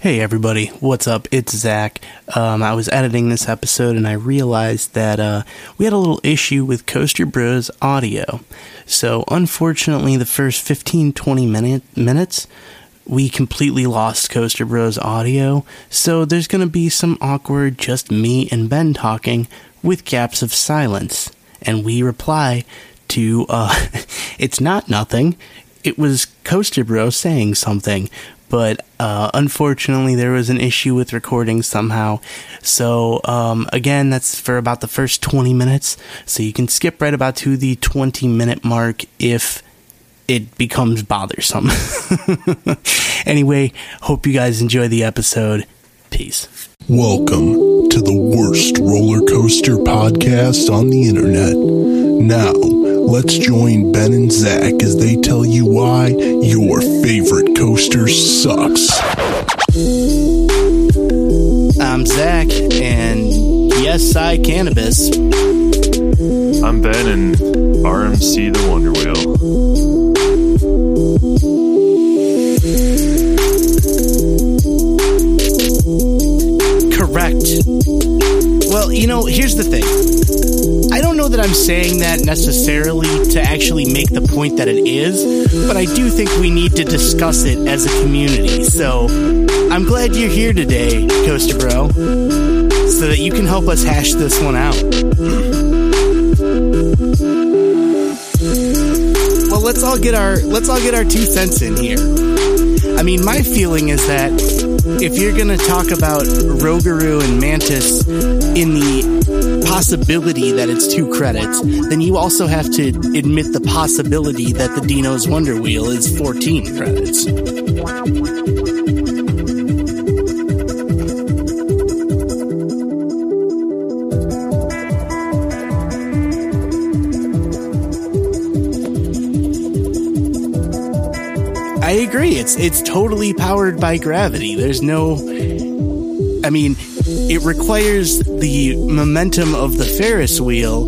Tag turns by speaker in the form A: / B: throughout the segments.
A: Hey everybody, what's up? It's Zach. Um, I was editing this episode and I realized that uh, we had a little issue with Coaster Bros audio. So, unfortunately, the first 15 20 minute, minutes, we completely lost Coaster Bros audio. So, there's going to be some awkward, just me and Ben talking with gaps of silence. And we reply to, uh, it's not nothing. It was Coaster Bro saying something, but uh, unfortunately there was an issue with recording somehow. So um, again, that's for about the first 20 minutes. So you can skip right about to the 20 minute mark if it becomes bothersome. anyway, hope you guys enjoy the episode. Peace.
B: Welcome to the worst roller coaster podcast on the internet. Now, let's join Ben and Zach as they tell you why your favorite coaster sucks.
A: I'm Zach, and yes, I cannabis.
C: I'm Ben and RMC the Wonder Wheel.
A: Correct. Well, you know, here's the thing. Know that I'm saying that necessarily to actually make the point that it is, but I do think we need to discuss it as a community. So I'm glad you're here today, Coaster Bro, so that you can help us hash this one out. Well, let's all get our let's all get our two cents in here. I mean, my feeling is that if you're going to talk about Rougarou and Mantis in the possibility that it's two credits, then you also have to admit the possibility that the Deno's Wonder Wheel is 14 credits. It's it's totally powered by gravity. There's no I mean, it requires the momentum of the Ferris wheel,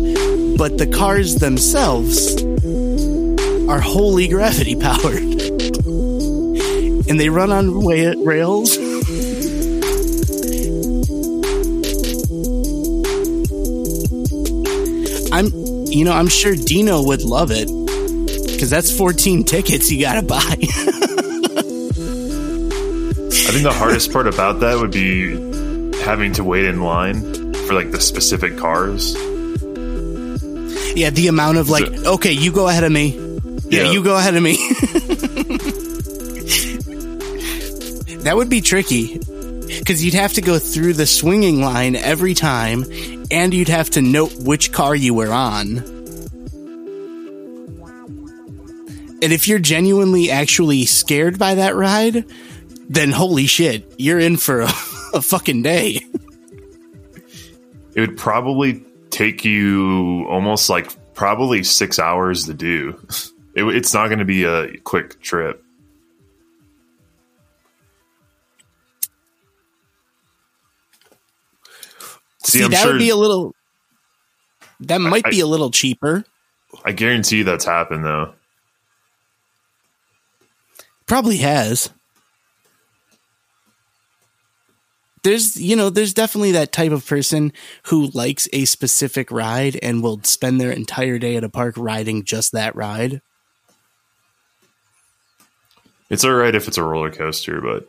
A: but the cars themselves are wholly gravity powered. and they run on wa- rails. I'm you know, I'm sure Deno would love it cuz that's 14 tickets you got to buy.
C: I think the hardest part about that would be having to wait in line for like the specific cars.
A: Yeah, the amount of like,
C: So-
A: okay, you go ahead of me. Yeah,
C: Yeah.
A: you go ahead of me. that would be tricky because you'd have to go through the swinging line every time, and you'd have to note which car you were on. And if you're genuinely actually scared by that ride, then holy shit, you're in for a, a fucking day.
C: It would probably take you almost like probably six hours to do. It, it's not going to be a quick trip. See,
A: See,
C: I'm
A: that
C: sure.
A: would be a little. That might
C: I-
A: be a little cheaper.
C: I guarantee that's happened though.
A: Probably has. There's, you know, there's definitely that type of person who likes a specific ride and will spend their entire day at a park riding just that ride.
C: It's all right if it's a roller coaster, but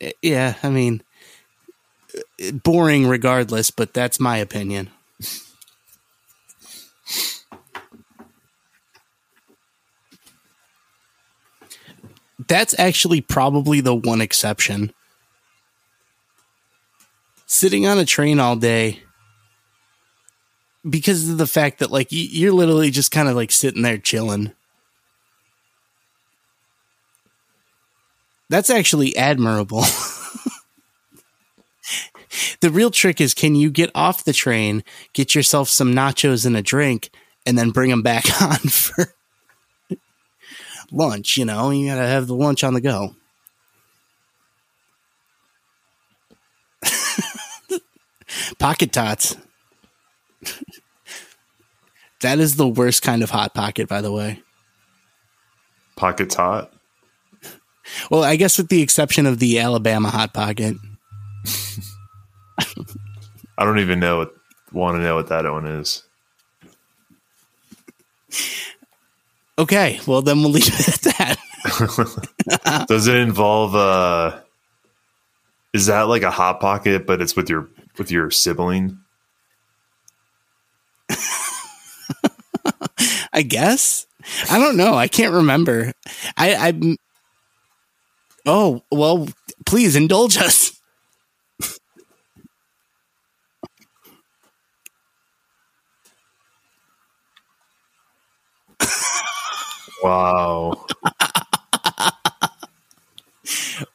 A: Eh, Yeah, I mean, eh, boring regardless, but that's my opinion. That's actually probably the one exception. Sitting on a train all day because of the fact that like you're literally just kind of like sitting there chilling. That's actually admirable. the real trick is can you get off the train, get yourself some nachos and a drink, and then bring them back on for lunch? You know, you gotta have the lunch on the go. Pocket tots. that is the worst kind of hot pocket, by the way.
C: Pocket hot.
A: Well, I guess with the exception of the Alabama hot pocket.
C: I don't even know what want to know what that one is.
A: Okay, well then we'll leave it at that.
C: Does it involve uh is that like a hot pocket but it's with your with your sibling?
A: I guess. I don't know. I can't remember. I I Oh, well, please indulge us.
C: Wow.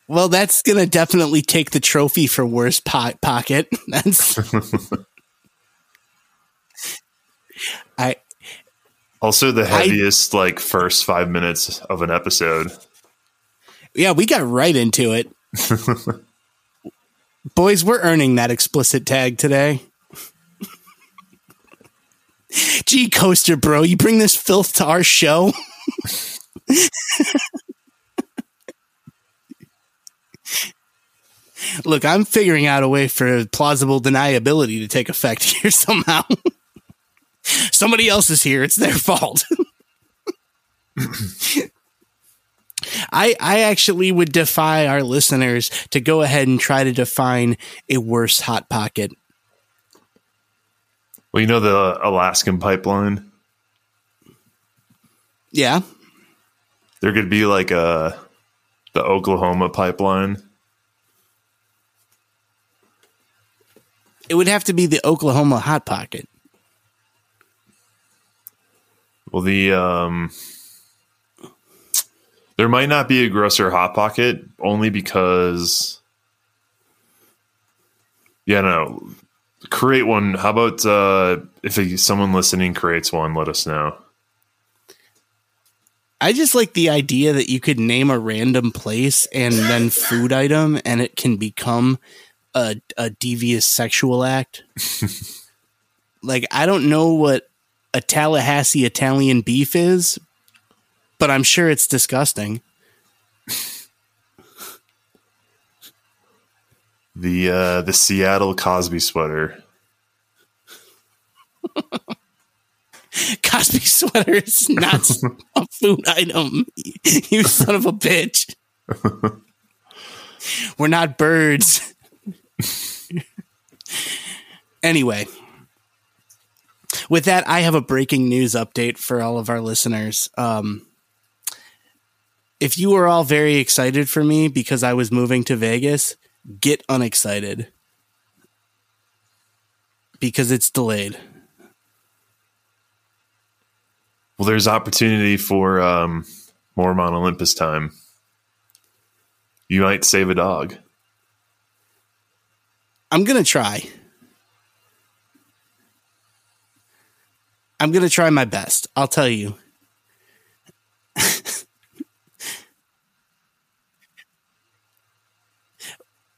A: Well, that's going to definitely take the trophy for worst po- pocket. That's I
C: Also the heaviest like first 5 minutes of an episode.
A: yeah, we got right into it. Boys, we're earning that explicit tag today. Gee, coaster bro, you bring this filth to our show. Look, I'm figuring out a way for plausible deniability to take effect here somehow. Somebody else is here. It's their fault. I I actually would defy our listeners to go ahead and try to define a worse hot pocket.
C: Well, you know the Alaskan pipeline?
A: Yeah.
C: There could be like a the Oklahoma pipeline.
A: It would have to be the Oklahoma hot pocket.
C: Well, the um, there might not be a grosser hot pocket only because, yeah, no, create one. How about uh, if someone listening creates one, let us know.
A: I just like the idea that you could name a random place and then food item and it can become a, a devious sexual act. like, I don't know what a Tallahassee Italian beef is, but I'm sure it's disgusting.
C: The uh, the Seattle Cosby sweater.
A: Cosby sweater is not a food item. You son of a bitch. We're not birds. Anyway, with that, I have a breaking news update for all of our listeners. Um, if you are all very excited for me because I was moving to Vegas, get unexcited because it's delayed.
C: Well, there's opportunity for um, more Mount Olympus time. You might save a dog.
A: I'm going to try. I'm going to try my best. I'll tell you.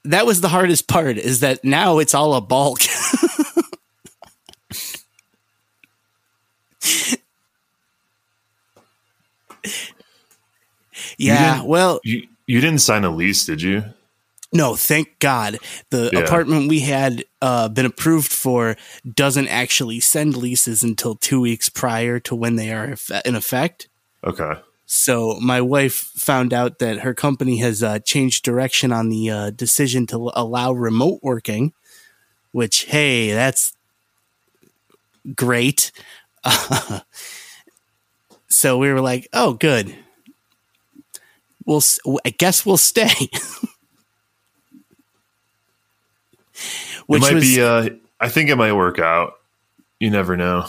A: that was the hardest part is that now it's all a bulk. yeah, well,
C: You you didn't sign a lease, did you?
A: No, thank God. The
C: Yeah.
A: apartment we had uh, been approved for doesn't actually send leases until two weeks prior to when they are in effect.
C: Okay.
A: So my wife found out that her company has uh, changed direction on the uh, decision to allow remote working, which hey, that's great. so we were like, oh, good. We'll, I guess we'll stay.
C: it might
A: was
C: be. Uh, I think it might work out. You never know.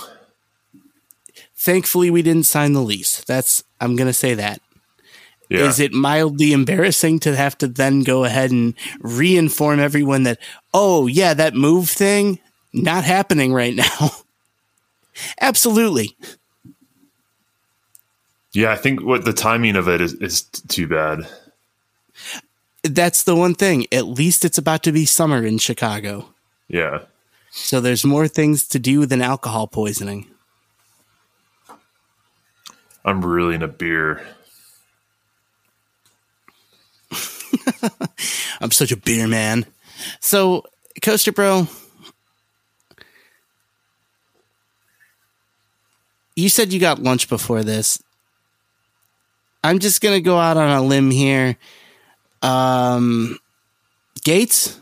A: thankfully we didn't sign the lease. That's I'm gonna say that.
C: Yeah.
A: Is it mildly embarrassing to have to then go ahead and re-inform everyone that, oh yeah, that move thing not happening right now? Absolutely.
C: yeah. I think what the timing of it is is too bad.
A: That's the one thing. At least it's about to be summer in Chicago.
C: Yeah.
A: So there's more things to do than alcohol poisoning.
C: I'm really in a beer.
A: I'm such a beer man. So, Coaster Bro, you said you got lunch before this. I'm just gonna go out on a limb here. Um, Gates.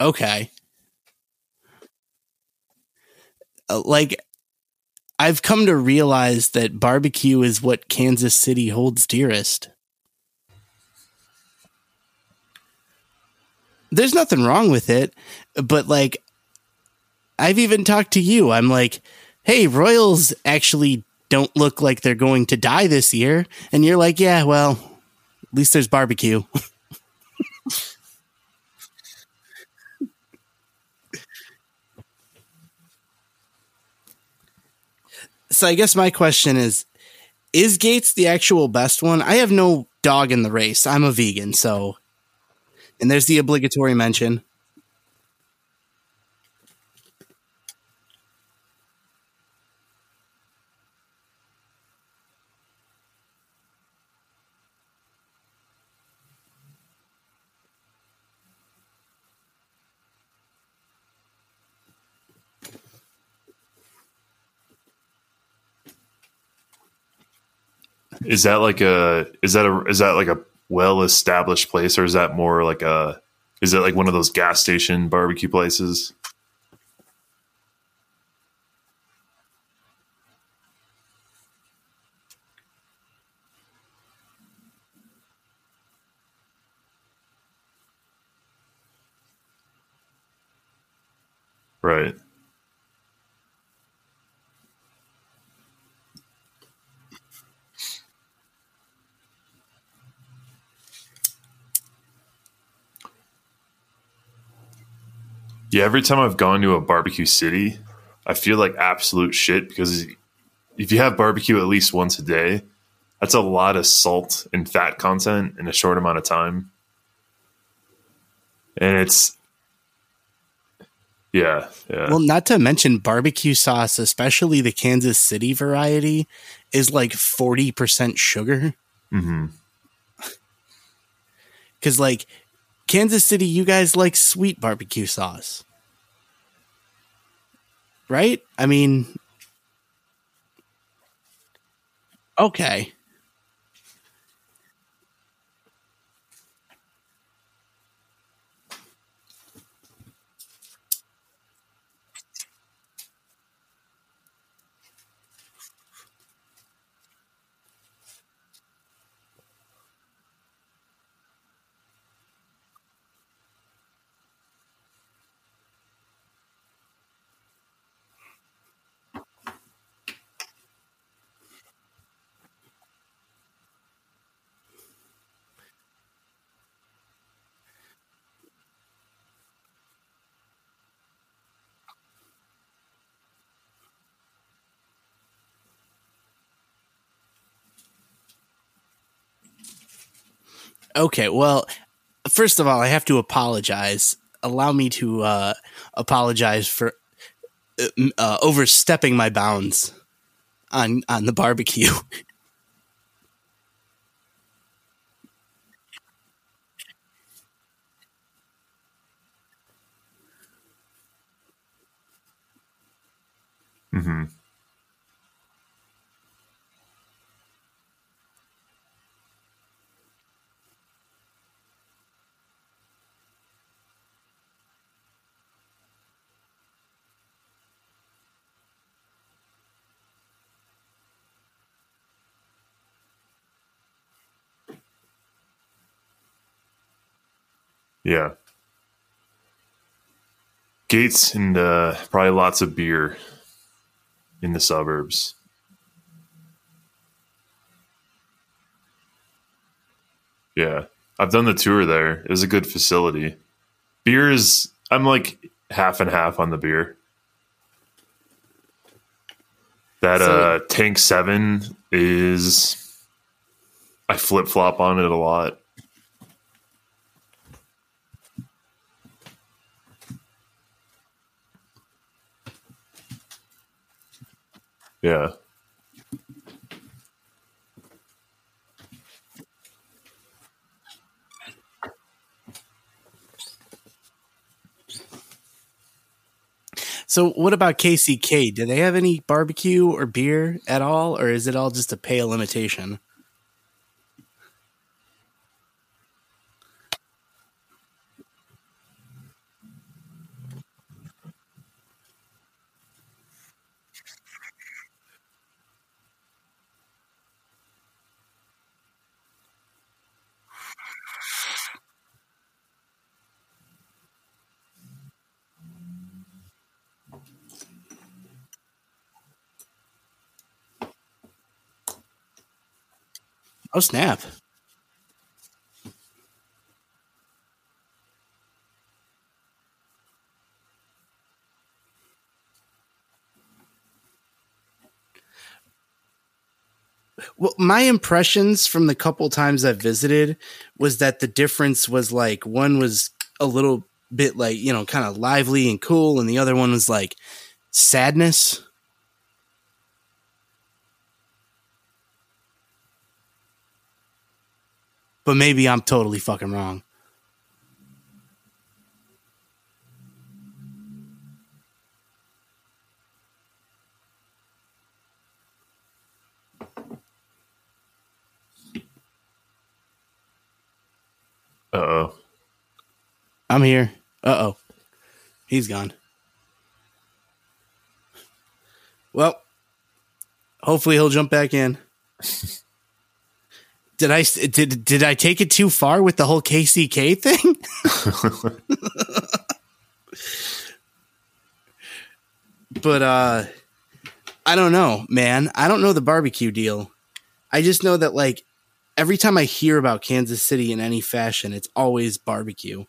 A: Okay. Uh, like I've come to realize that barbecue is what Kansas City holds dearest. There's nothing wrong with it, but like I've even talked to you. I'm like, "Hey, Royals actually don't look like they're going to die this year." And you're like, "Yeah, well, at least there's barbecue." so I guess my question is is Gates the actual best one? I have no dog in the race. I'm a vegan, so and there's the obligatory mention.
C: Is that like a is that a is that like a well established place or is that more like a is it like one of those gas station barbecue places? Right. Yeah, every time I've gone to a barbecue city, I feel like absolute shit because if you have barbecue at least once a day, that's a lot of salt and fat content in a short amount of time. And it's yeah, yeah.
A: Well, not to mention barbecue sauce, especially the Kansas City variety, is like 40% sugar.
C: hmm
A: Cuz like Kansas City, you guys like sweet barbecue sauce. Right? I mean, okay. Okay, well, first of all, I have to apologize. Allow me to uh, apologize for uh, uh, overstepping my bounds on on the barbecue.
C: hmm Yeah. Gates and uh, probably lots of beer in the suburbs. Yeah. I've done the tour there. It was a good facility. Beer is, I'm like half and half on the beer. That
A: So-
C: uh, Tank 7 is, I flip flop on it a lot. Yeah.
A: So, what about KCK? Do they have any barbecue or beer at all, or is it all just a pale imitation? Oh snap! Well, my impressions from the couple times I've visited was that the difference was like one was a little bit like, you know, kind of lively and cool, and the other one was like sadness. But maybe I'm totally fucking wrong.
C: Uh oh.
A: I'm here. Uh oh. He's gone. Well, hopefully he'll jump back in. did I did did I take it too far with the whole KCK thing? but uh I don't know, man. I don't know the barbecue deal. I just know that like every time I hear about Kansas City in any fashion, it's always barbecue.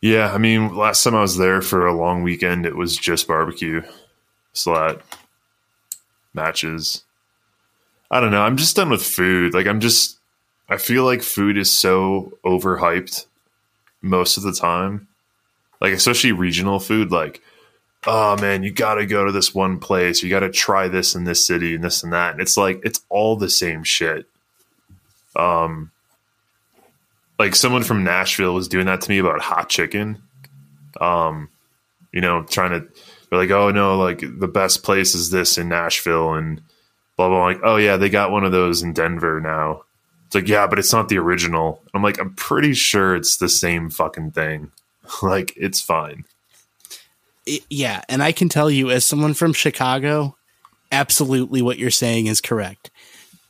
C: Yeah, I mean, last time I was there for a long weekend, it was just barbecue, slat, matches. I don't know. I'm just done with food. Like, I'm just, I feel like food is so overhyped most of the time. Like, especially regional food. Like, oh man, you got to go to this one place. You got to try this in this city and this and that. And it's like, it's all the same shit. Um, like someone from Nashville was doing that to me about hot chicken. Um, you know, trying to be like, oh no, like the best place is this in Nashville and blah blah. Like, oh yeah, they got one of those in Denver now. It's like, yeah, but it's not the original. I'm like, I'm pretty sure it's the same fucking thing. like, it's fine.
A: It, yeah, and I can tell you, as someone from Chicago, absolutely what you're saying is correct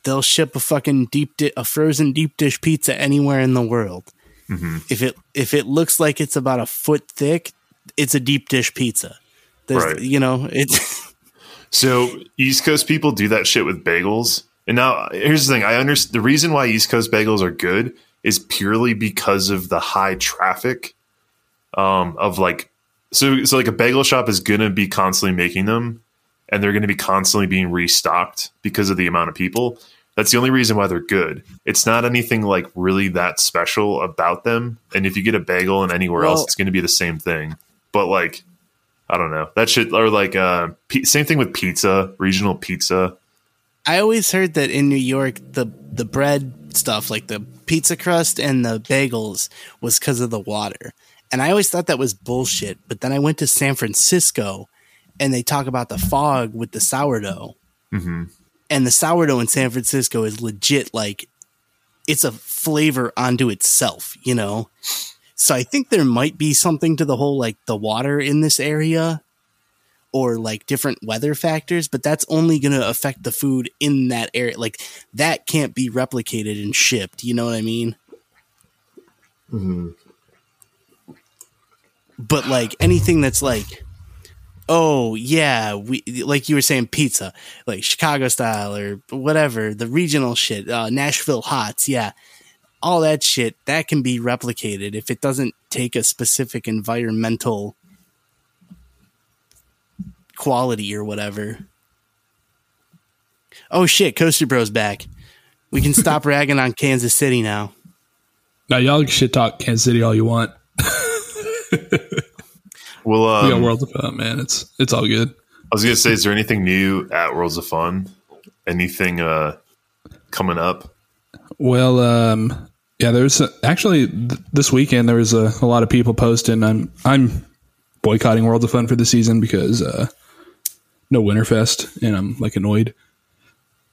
A: they'll ship a fucking deep di- a frozen deep dish pizza anywhere in the world. Mm-hmm. If it if it looks like it's about a foot thick, it's a deep dish pizza. There's, right. You know, it's
C: so East Coast people do that shit with bagels. And now here's the thing: I understand the reason why East Coast bagels are good is purely because of the high traffic um, of like so so like a bagel shop is gonna be constantly making them and they're going to be constantly being restocked because of the amount of people that's the only reason why they're good. It's not anything like really that special about them. And if you get a bagel and anywhere well, else, it's going to be the same thing. But like, I don't know. That shit or like uh, p- same thing with pizza, regional pizza.
A: I always heard that in New York, the the bread stuff, like the pizza crust and the bagels, was because of the water. And I always thought that was bullshit. But then I went to San Francisco, and they talk about the fog with the sourdough. Mm-hmm and the sourdough in San Francisco is legit like it's a flavor onto itself, you know. So I think there might be something to the whole like the water in this area or like different weather factors, but that's only going to affect the food in that area. Like that can't be replicated and shipped, you know what I mean? hmm But like anything that's like oh yeah, we like you were saying pizza, like Chicago style or whatever, the regional shit, uh, Nashville hots, yeah. All that shit that can be replicated if it doesn't take a specific environmental quality or whatever. Oh shit, Coaster Bros back. We can stop ragging on Kansas City now.
D: Now y'all can shit talk Kansas City all you want.
C: Well,
D: We got
C: um,
D: World of Fun, man. It's it's all good.
C: I was gonna say, is there anything new at Worlds of Fun? Anything uh coming up?
D: Well, um, yeah, there's actually th- this weekend there was a, a lot of people posting. I'm I'm boycotting World of Fun for the season because uh, no Winterfest, and I'm like annoyed.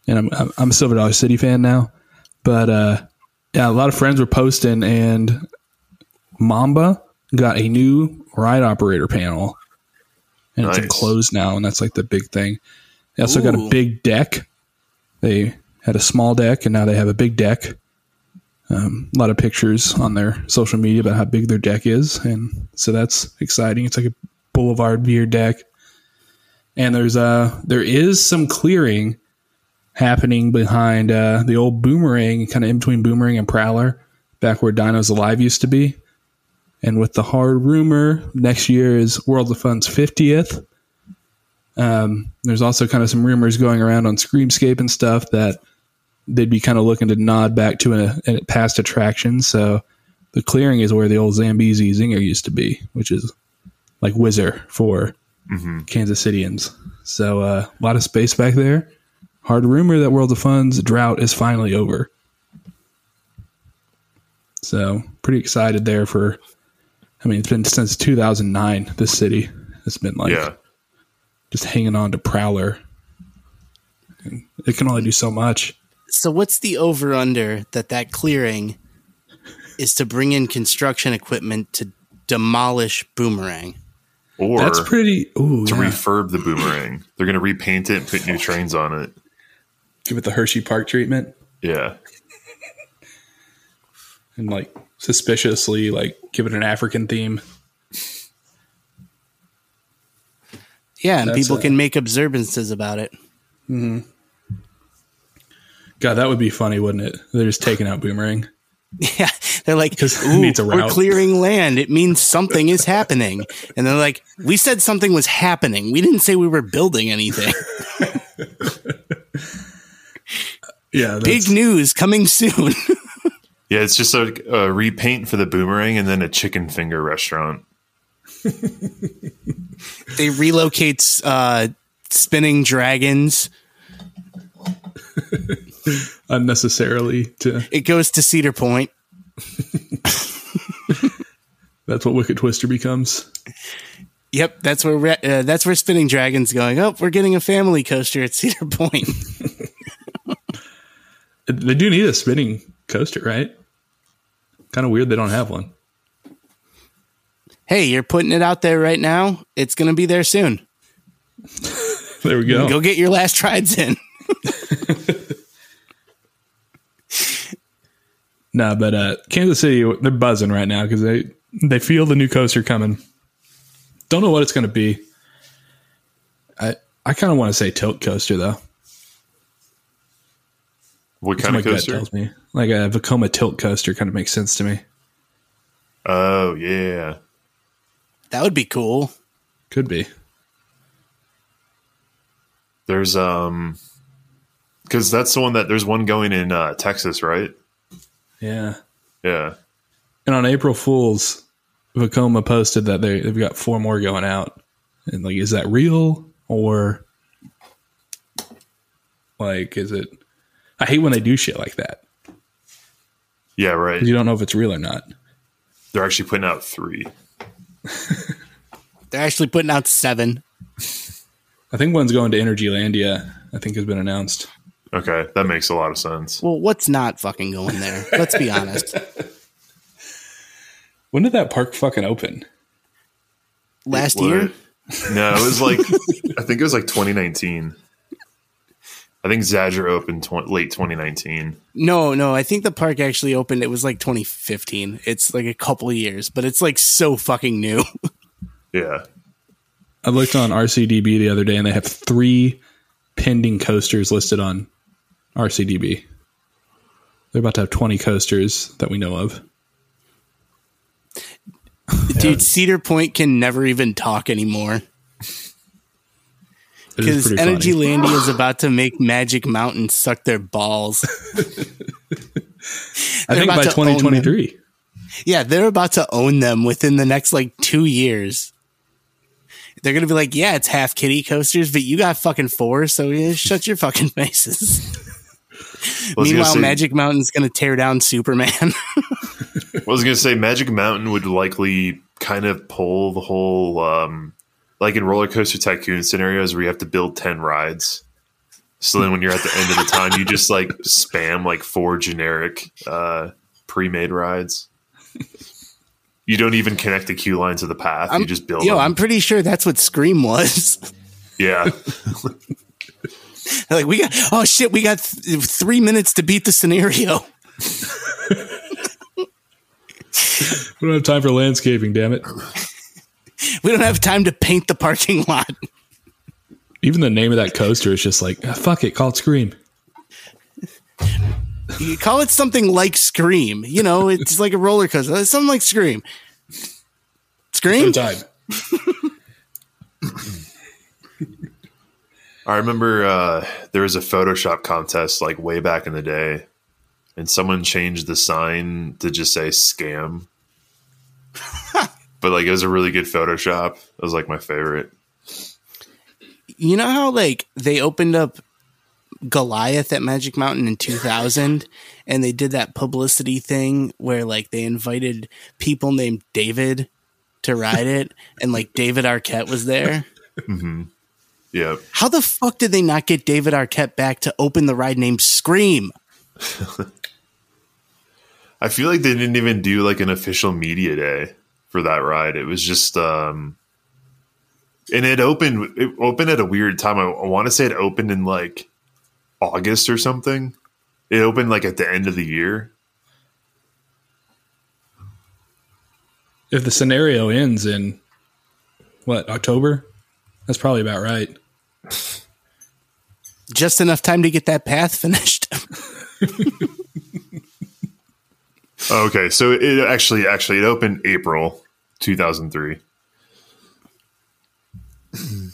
D: And I'm I'm, I'm a Silver Dollar City fan now, but uh, yeah, a lot of friends were posting, and Mamba got a new ride operator panel, and it's
C: Nice.
D: enclosed now, and that's like the big thing. They also got a big deck. They had a small deck, and now they have a big deck. Um, a lot of pictures on their social media about how big their deck is, and so that's exciting. It's like a Boulevard beer deck, and there's uh there is some clearing happening behind uh, the old Boomerang, kind of in between Boomerang and Prowler, back where Dinos Alive used to be. And with the hard rumor, next year is World of Fun's 50th. Um, there's also kind of some rumors going around on Screamscape and stuff that they'd be kind of looking to nod back to a, a past attraction. So the clearing is where the old Zambezi Zinger used to be, which is like Whizzer for Kansas Cityans. So uh, a lot of space back there. Hard rumor that World of Fun's drought is finally over. So pretty excited there for. I mean, it's been since 2009. This city has been like
C: yeah.
D: just hanging on to Prowler. It can only do so much.
A: So what's the over under that that clearing is to bring in construction equipment to demolish Boomerang?
C: Or
D: That's pretty. Ooh,
C: to
D: yeah.
C: refurb the boomerang. They're gonna repaint it and put new trains on it.
D: give it the Hershey Park treatment
C: Yeah.
D: and like suspiciously like give it an African theme.
A: Yeah, and
D: That's
A: people
D: a-
A: can make observances about it. Mm-hmm.
D: God, that would be funny, wouldn't it? They're just taking out Boomerang.
A: Yeah, they're like,
D: 'Cause it
A: "Ooh,
D: needs a
A: we're clearing land. It means something is happening." And they're like, "We said something was happening. We didn't say we were building anything."
D: Yeah,
A: Big news coming soon.
C: Yeah, it's just a, a repaint for the boomerang and then a chicken finger restaurant.
A: they relocate uh, spinning dragons.
D: unnecessarily to.
A: It goes to Cedar Point.
D: That's what Wicked Twister becomes.
A: Yep, that's where uh, that's where spinning dragons going. Oh, we're getting a family coaster at Cedar Point.
D: They do need a spinning coaster, right? Kind of weird they don't have one.
A: hey, you're putting it out there right now. It's going to be there soon.
D: There we go.
A: Go get your last rides in.
D: Nah, but uh, Kansas City, they're buzzing right now because they they feel the new coaster coming. Don't know what it's going to be. I I kind of want to say tilt coaster though.
C: What
D: That's
C: kind
D: what
C: of
D: my
C: coaster?
D: tells me. Like a Vekoma tilt coaster kind of makes sense to me.
C: Oh yeah.
A: That would be cool.
D: Could be.
C: There's um because that's the one that there's one going in uh, Texas, right?
D: Yeah.
C: Yeah.
D: And on April Fools, Vekoma posted that they they've got four more going out. And like, is that real or like is it? I hate when they do shit like that.
C: Yeah, right.
D: You don't know if it's real or not.
C: They're actually putting out three.
A: They're actually putting out seven.
D: I think one's going to Energylandia. I think has been announced.
C: Okay, that makes a lot of sense.
A: Well, what's not fucking going there? Let's be honest.
D: When did that park fucking open?
A: Last
C: What?
A: year,
C: No, it was like I think it was like 2019. I think Zadra opened tw- late 2019.
A: no, no. I think the park actually opened. It was like 2015. It's like a couple of years, but it's like so fucking new.
C: Yeah.
D: I looked on RCDB the other day and they have three pending coasters listed on RCDB. They're about to have 20 coasters that we know of.
A: Dude, Cedar Point can never even talk anymore. Because Energy
D: funny.
A: Landia is about to make Magic Mountain suck their balls.
D: I think by
A: to own them.
D: 2023.
A: Yeah, they're about to own them within the next like two years. They're gonna be like, yeah, it's half kitty coasters, but you got fucking four, so yeah, shut your fucking faces.
C: I was gonna
A: Meanwhile,
C: say-
A: Magic Mountain's gonna tear down Superman.
C: I was gonna say Magic Mountain would likely kind of pull the whole um like in roller coaster tycoon scenarios where you have to build ten rides. So then when you're at the end of the time, you just like spam like four generic uh pre-made rides. You don't even connect the queue line to the path. you just build
A: Yo,
C: them.
A: I'm pretty sure that's what Scream was.
C: yeah.
A: like we got, oh shit, we got th- three minutes to beat the scenario.
D: We don't have time for landscaping, damn it.
A: We don't have time to paint the parking lot.
D: Even the name of that coaster is just like, "Ah, fuck it, call it Scream.
A: You call it something like Scream. You know, it's like a roller coaster. Something like Scream. Scream?
D: time.
C: I remember uh, there was a Photoshop contest like way back in the day, and someone changed the sign to just say scam. but like it was a really good Photoshop. It was like my favorite.
A: You know how like they opened up Goliath at Magic Mountain in 2000 and they did that publicity thing where like they invited people named David to ride it and like David Arquette was there.
C: Yeah,
A: How the fuck did they not get David Arquette back to open the ride named Scream?
C: I feel like they didn't even do like an official media day for that ride. It was just, um, and it opened. It opened at a weird time. I, I want to say it opened in like August or something. It opened like at the end of the year.
D: If the scenario ends in what October, that's probably about right.
A: Just enough time to get that path finished.
C: Oh, okay, so it actually actually it opened April 2003.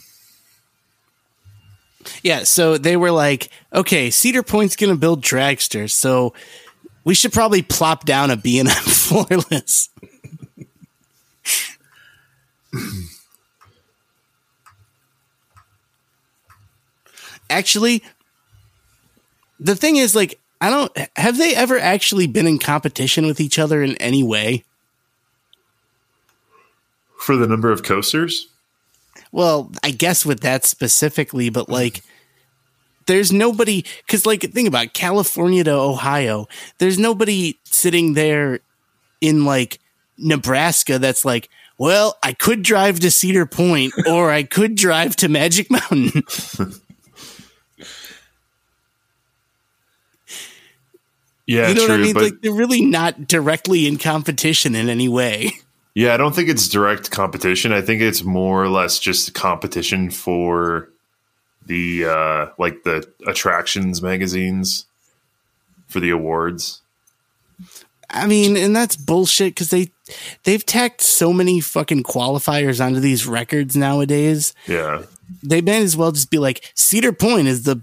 A: Yeah, so they were like, okay, Cedar Point's going to build Dragster, so we should probably plop down a B&M floorless. Actually, the thing is like I don't have they ever actually been in competition with each other in any way?
C: For the number of coasters?
A: Well, I guess with that specifically, but like, there's nobody because, like, think about it, California to Ohio. There's nobody sitting there in like Nebraska that's like, well, I could drive to Cedar Point or I could drive to Magic Mountain.
C: Yeah,
A: you know
C: true.
A: what I mean?
C: But
A: like, they're really not directly in competition in any way.
C: yeah, I don't think it's direct competition. I think it's more or less just competition for the uh like the attractions magazines for the awards.
A: I mean, and that's bullshit because they they've tacked so many fucking qualifiers onto these records nowadays.
C: Yeah.
A: they may as well just be like Cedar Point is the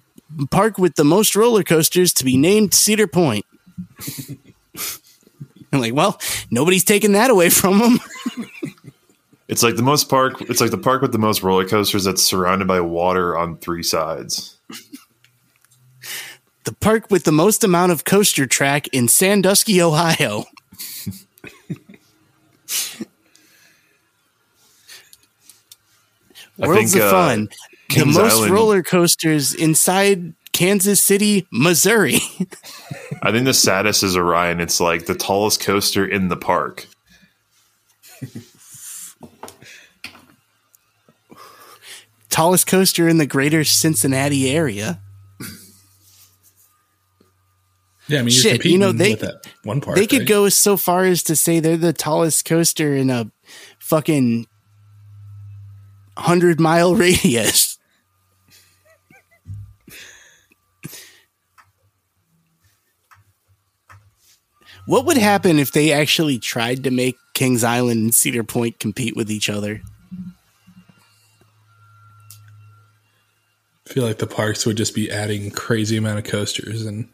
A: park with the most roller coasters to be named Cedar Point. I'm like, well, nobody's taking that away from them.
C: It's like the most park it's like the park with the most roller coasters that's surrounded by water on three sides.
A: the park with the most amount of coaster track in Sandusky, Ohio. Worlds
C: think,
A: of
C: uh,
A: Fun. The most
C: Island-
A: roller coasters inside Kansas City, Missouri.
C: I think the saddest is Orion. It's like the tallest coaster in the park.
A: Tallest coaster in the greater Cincinnati area.
D: Yeah, I mean, you're
A: Shit,
D: competing
A: you know, they-
D: with that one part.
A: they could
D: right?
A: go so far as to say they're the tallest coaster in a fucking hundred mile radius. What would happen if they actually tried to make Kings Island and Cedar Point compete with each other?
D: I feel like the parks would just be adding crazy amount of coasters and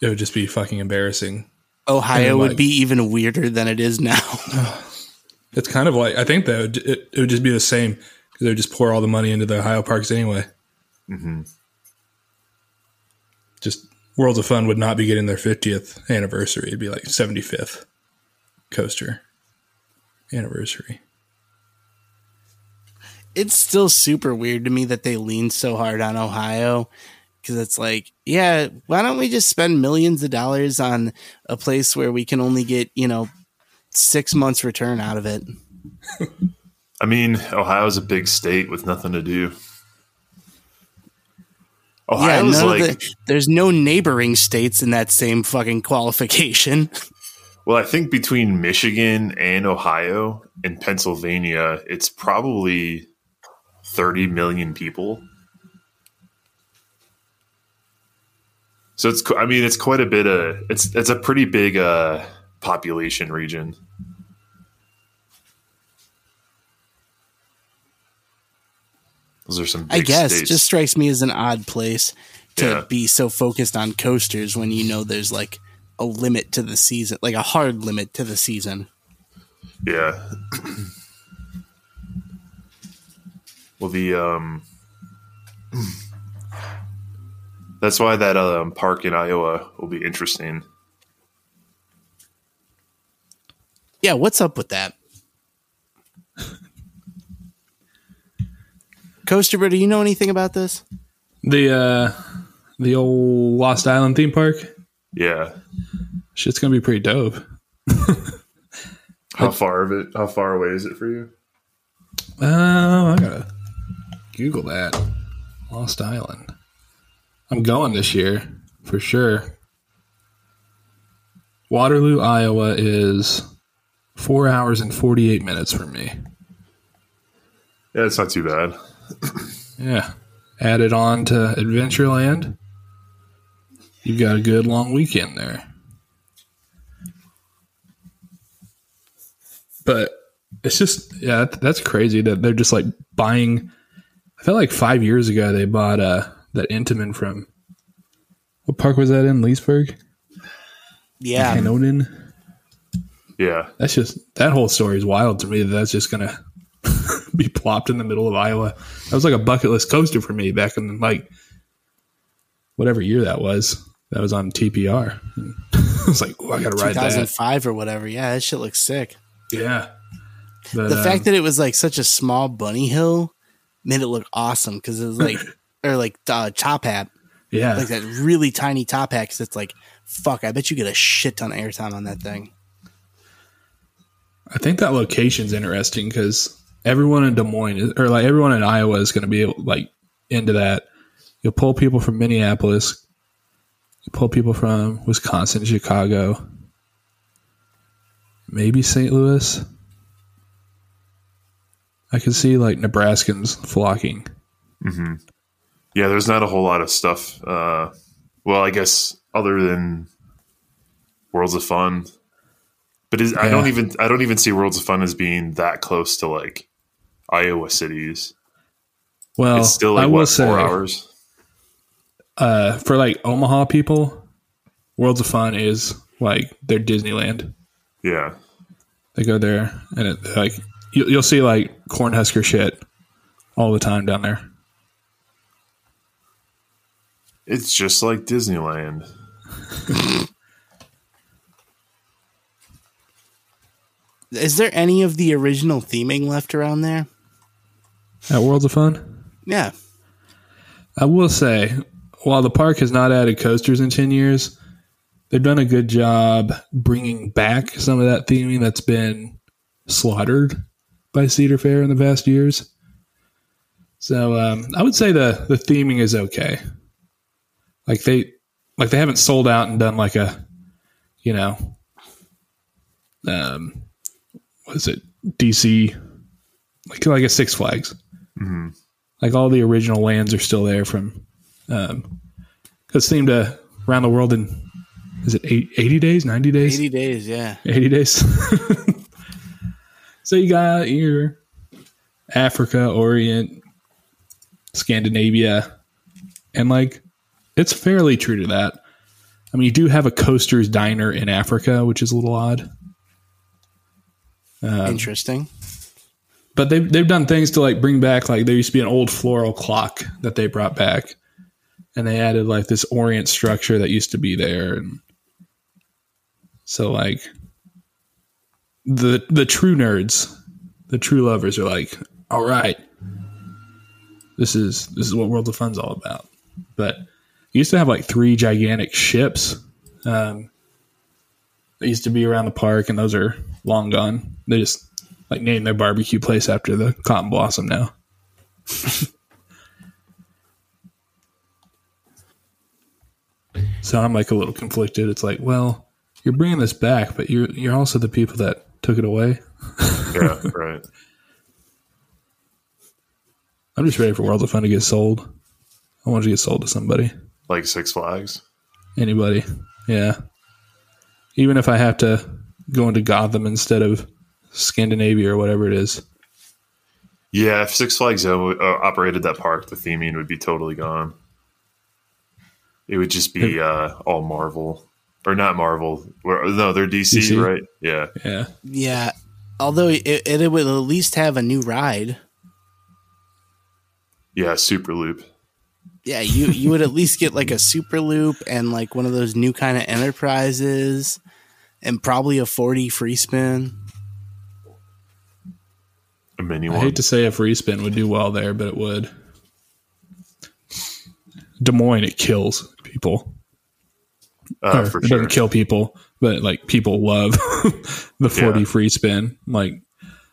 D: it would just be fucking embarrassing.
A: Ohio
D: And,
A: would be even weirder than it is now.
D: It's kind of like I think that it, it would just be the same because they would just pour all the money into the Ohio parks anyway. Just Worlds of Fun would not be getting their 50th anniversary. It'd be like 75th coaster anniversary.
A: it's still super weird to me that they lean so hard on Ohio because it's like, yeah, why don't we just spend millions of dollars on a place where we can only get, you know, six months return out of it?
C: I mean, Ohio's a big state with nothing to do.
A: Yeah,
C: Ohio's
A: none
C: like,
A: the, there's no neighboring states in that same fucking qualification.
C: well, I think between Michigan and Ohio and Pennsylvania, it's probably 30 million people. So it's, I mean, it's quite a bit of, it's, it's a pretty big uh, population region. Those are some
A: I guess
C: states.
A: just strikes me as an odd place to
C: Yeah.
A: be so focused on coasters when you know there's like a limit to the season, like a hard limit to the season.
C: Yeah. well, the um, that's why that um park in Iowa will be interesting.
A: Yeah, what's up with that? Coaster Bro, do you know anything about this?
D: The uh the old Lost Island theme park,
C: Yeah.
D: shit's gonna be pretty dope.
C: How far of it? How far away is it for you?
D: Uh, I gotta Google that. Lost Island. I'm going this year for sure. Waterloo, Iowa is four hours and 48 minutes from me.
C: Yeah, it's not too bad.
D: Yeah. Added on to Adventureland. You've got a good long weekend there. But it's just, yeah, that's crazy that they're just like buying. I felt like five years ago they bought uh, that Intamin from. What park was that in? Leesburg?
A: Yeah.
D: Hanoden?
C: Yeah.
D: That's just, that whole story is wild to me that that's just going to be plopped in the middle of Iowa. That was like a bucket list coaster for me back in like whatever year that was. That was on TPR. I was like, oh, I got to ride that.
A: 2005 or whatever. Yeah, that shit looks sick.
D: Yeah. But,
A: The
D: um,
A: fact that it was like such a small bunny hill made it look awesome because it was like, or like uh, top hat,
D: yeah,
A: like that really tiny top hat. Because it's like, fuck, I bet you get a shit ton of airtime on that thing.
D: I think that location's interesting because everyone in Des Moines or like everyone in Iowa is going to be like into that. You'll pull people from Minneapolis, you pull people from Wisconsin, Chicago, maybe St. Louis. I can see like Nebraskans flocking.
C: Yeah, there's not a whole lot of stuff. Uh, well, I guess other than Worlds of Fun, but is, I don't even I don't even see Worlds of Fun as being that close to like Iowa cities.
D: Well,
C: It's still like
D: I will
C: what
D: say,
C: four hours.
D: uh, for like Omaha people, Worlds of Fun is like their Disneyland.
C: Yeah,
D: They go there and it like you, you'll see like Cornhusker shit all the time down there.
C: it's just like Disneyland.
A: Is there any of the original theming left around there?
D: At Worlds of Fun,
A: Yeah.
D: I will say, while the park has not added coasters in ten years, they've done a good job bringing back some of that theming that's been slaughtered by Cedar Fair in the past years. So um, I would say the the theming is okay. Like they like they haven't sold out and done like a you know um what is it DC like like a Six Flags. Like all the original lands are still there from um it's themed to around the world in is it eight, 80 days, 90 days?
A: 80 days, yeah.
D: 80 days. so you got your Africa, Orient, Scandinavia, and like it's fairly true to that. I mean, you do have a coaster's diner in Africa, which is a little odd. Um,
A: Interesting.
D: But they've they've done things to like bring back like there used to be an old floral clock that they brought back, and they added like this orient structure that used to be there, and so like the the true nerds, the true lovers are like, all right, this is this is what World of Fun's all about. But you used to have like three gigantic ships. Um, that used to be around the park, and those are long gone. They just like name their barbecue place after the cotton blossom now. so I'm like a little conflicted. It's like, well, you're bringing this back, but you're you're also the people that took it away.
C: Yeah, right.
D: I'm just ready for World of Fun to get sold. I want it to get sold to somebody,
C: Like Six Flags.
D: anybody. Yeah. Even if I have to go into Gotham instead of Scandinavia or whatever it is.
C: Yeah, if Six Flags uh, uh, operated that park, the theming would be totally gone. It would just be uh, all Marvel, or not Marvel. Or- No, they're DC,
D: DC?
C: right? Yeah,
D: Yeah.
A: Yeah. Although it, it would at least have a new ride.
C: yeah. Super Loop.
A: Yeah, you you would at least get like a super loop and like one of those new kind of enterprises and probably a 4D free spin.
D: I hate to say a free spin would do well there, but it would. Des Moines, it kills people.
C: uh, for
D: it doesn't kill people, but like people love the 4D
C: Yeah.
D: free spin. Like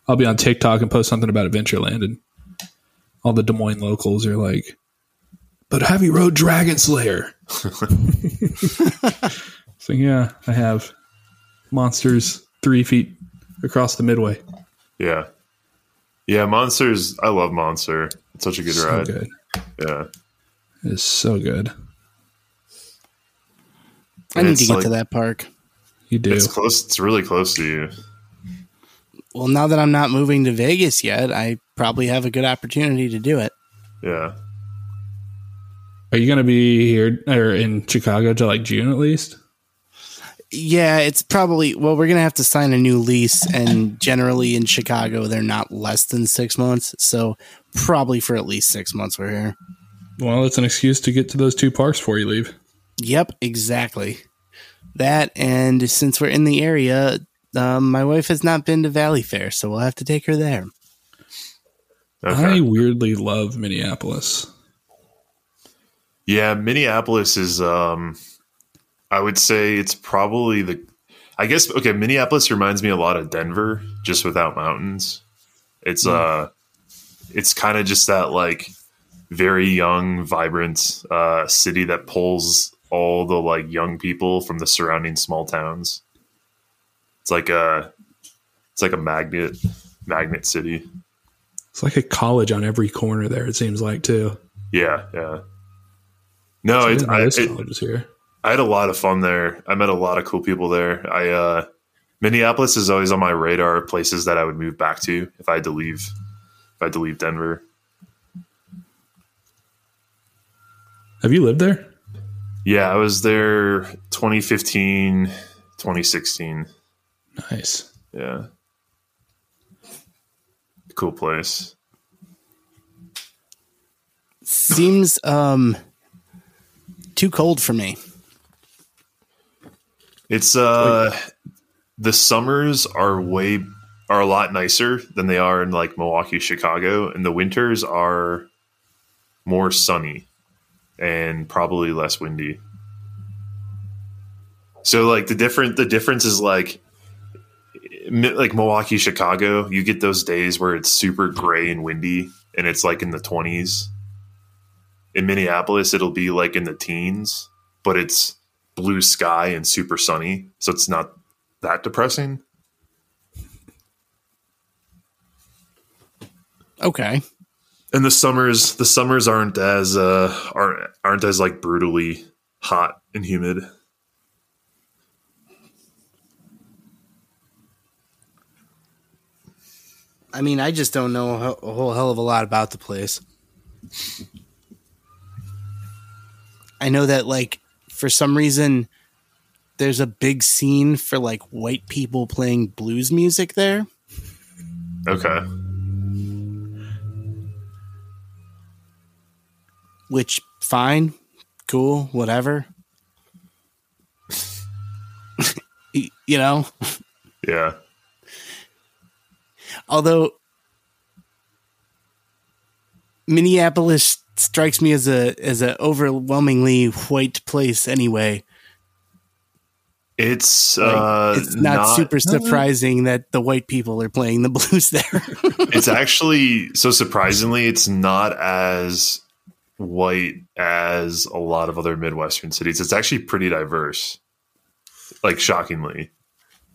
D: I'll be on TikTok and post something about Adventureland and all the Des Moines locals are like, but have you rode Dragon Slayer? so yeah, I have monsters three feet across the midway.
C: Yeah, yeah. Monsters. I love Monster. It's such a good
D: So
C: ride.
D: good.
C: Yeah,
D: It's so good.
A: I
C: And
A: need to get
C: like-
A: to that park.
D: You do.
C: it's close. It's really close to you.
A: Well, now that I'm not moving to Vegas yet, I probably have a good opportunity to do it.
C: Yeah.
D: Are you going to be here or in Chicago till like June at least?
A: Yeah, it's probably well. We're gonna have to sign a new lease, and generally in Chicago, they're not less than six months. So probably for at least six months, we're here.
D: Well, it's an excuse to get to those two parks before you leave.
A: Yep, exactly. That and since we're in the area, um, my wife has not been to Valleyfair, so we'll have to take her there.
C: Okay.
D: I weirdly love Minneapolis.
C: Yeah, Minneapolis is um I would say it's probably the I guess okay, Minneapolis reminds me a lot of Denver just without mountains. It's uh it's kind of just that like very young, vibrant uh city that pulls all the like young people from the surrounding small towns. It's like a it's like a magnet magnet city.
D: It's like a college on every corner there. It seems like too.
C: Yeah, yeah. No,
D: I
C: it,
D: didn't
C: I, it,
D: college is here.
C: I had a lot of fun there. I met a lot of cool people there. I uh Minneapolis is always on my radar of places that I would move back to if I had to leave if I had to leave Denver.
D: Have you lived there?
C: Yeah, I was there 2015, 2016.
D: Nice.
C: Yeah. Cool place.
A: Seems um too cold for me.
C: It's uh the summers are way are a lot nicer than they are in like Milwaukee, Chicago, and the winters are more sunny and probably less windy. So like the different the difference is like like Milwaukee, Chicago, you get those days where it's super gray and windy and it's like in the 20s. In Minneapolis, it'll be like in the teens, but it's blue sky and super sunny, so it's not that depressing.
A: Okay.
C: And the summers, the summers aren't as uh aren't aren't as like brutally hot and humid.
A: I mean, I just don't know a whole- a whole hell of a lot about the place. I know that like for some reason there's a big scene for like white people playing blues music there.
C: Okay.
A: which fine, cool, whatever. You know,
C: Yeah.
A: although Minneapolis strikes me as a as a overwhelmingly white place anyway.
C: It's
A: Like,
C: uh
A: it's not, super surprising that the white people are playing the blues there.
C: it's actually so surprisingly it's not as white as a lot of other midwestern cities it's actually pretty diverse like shockingly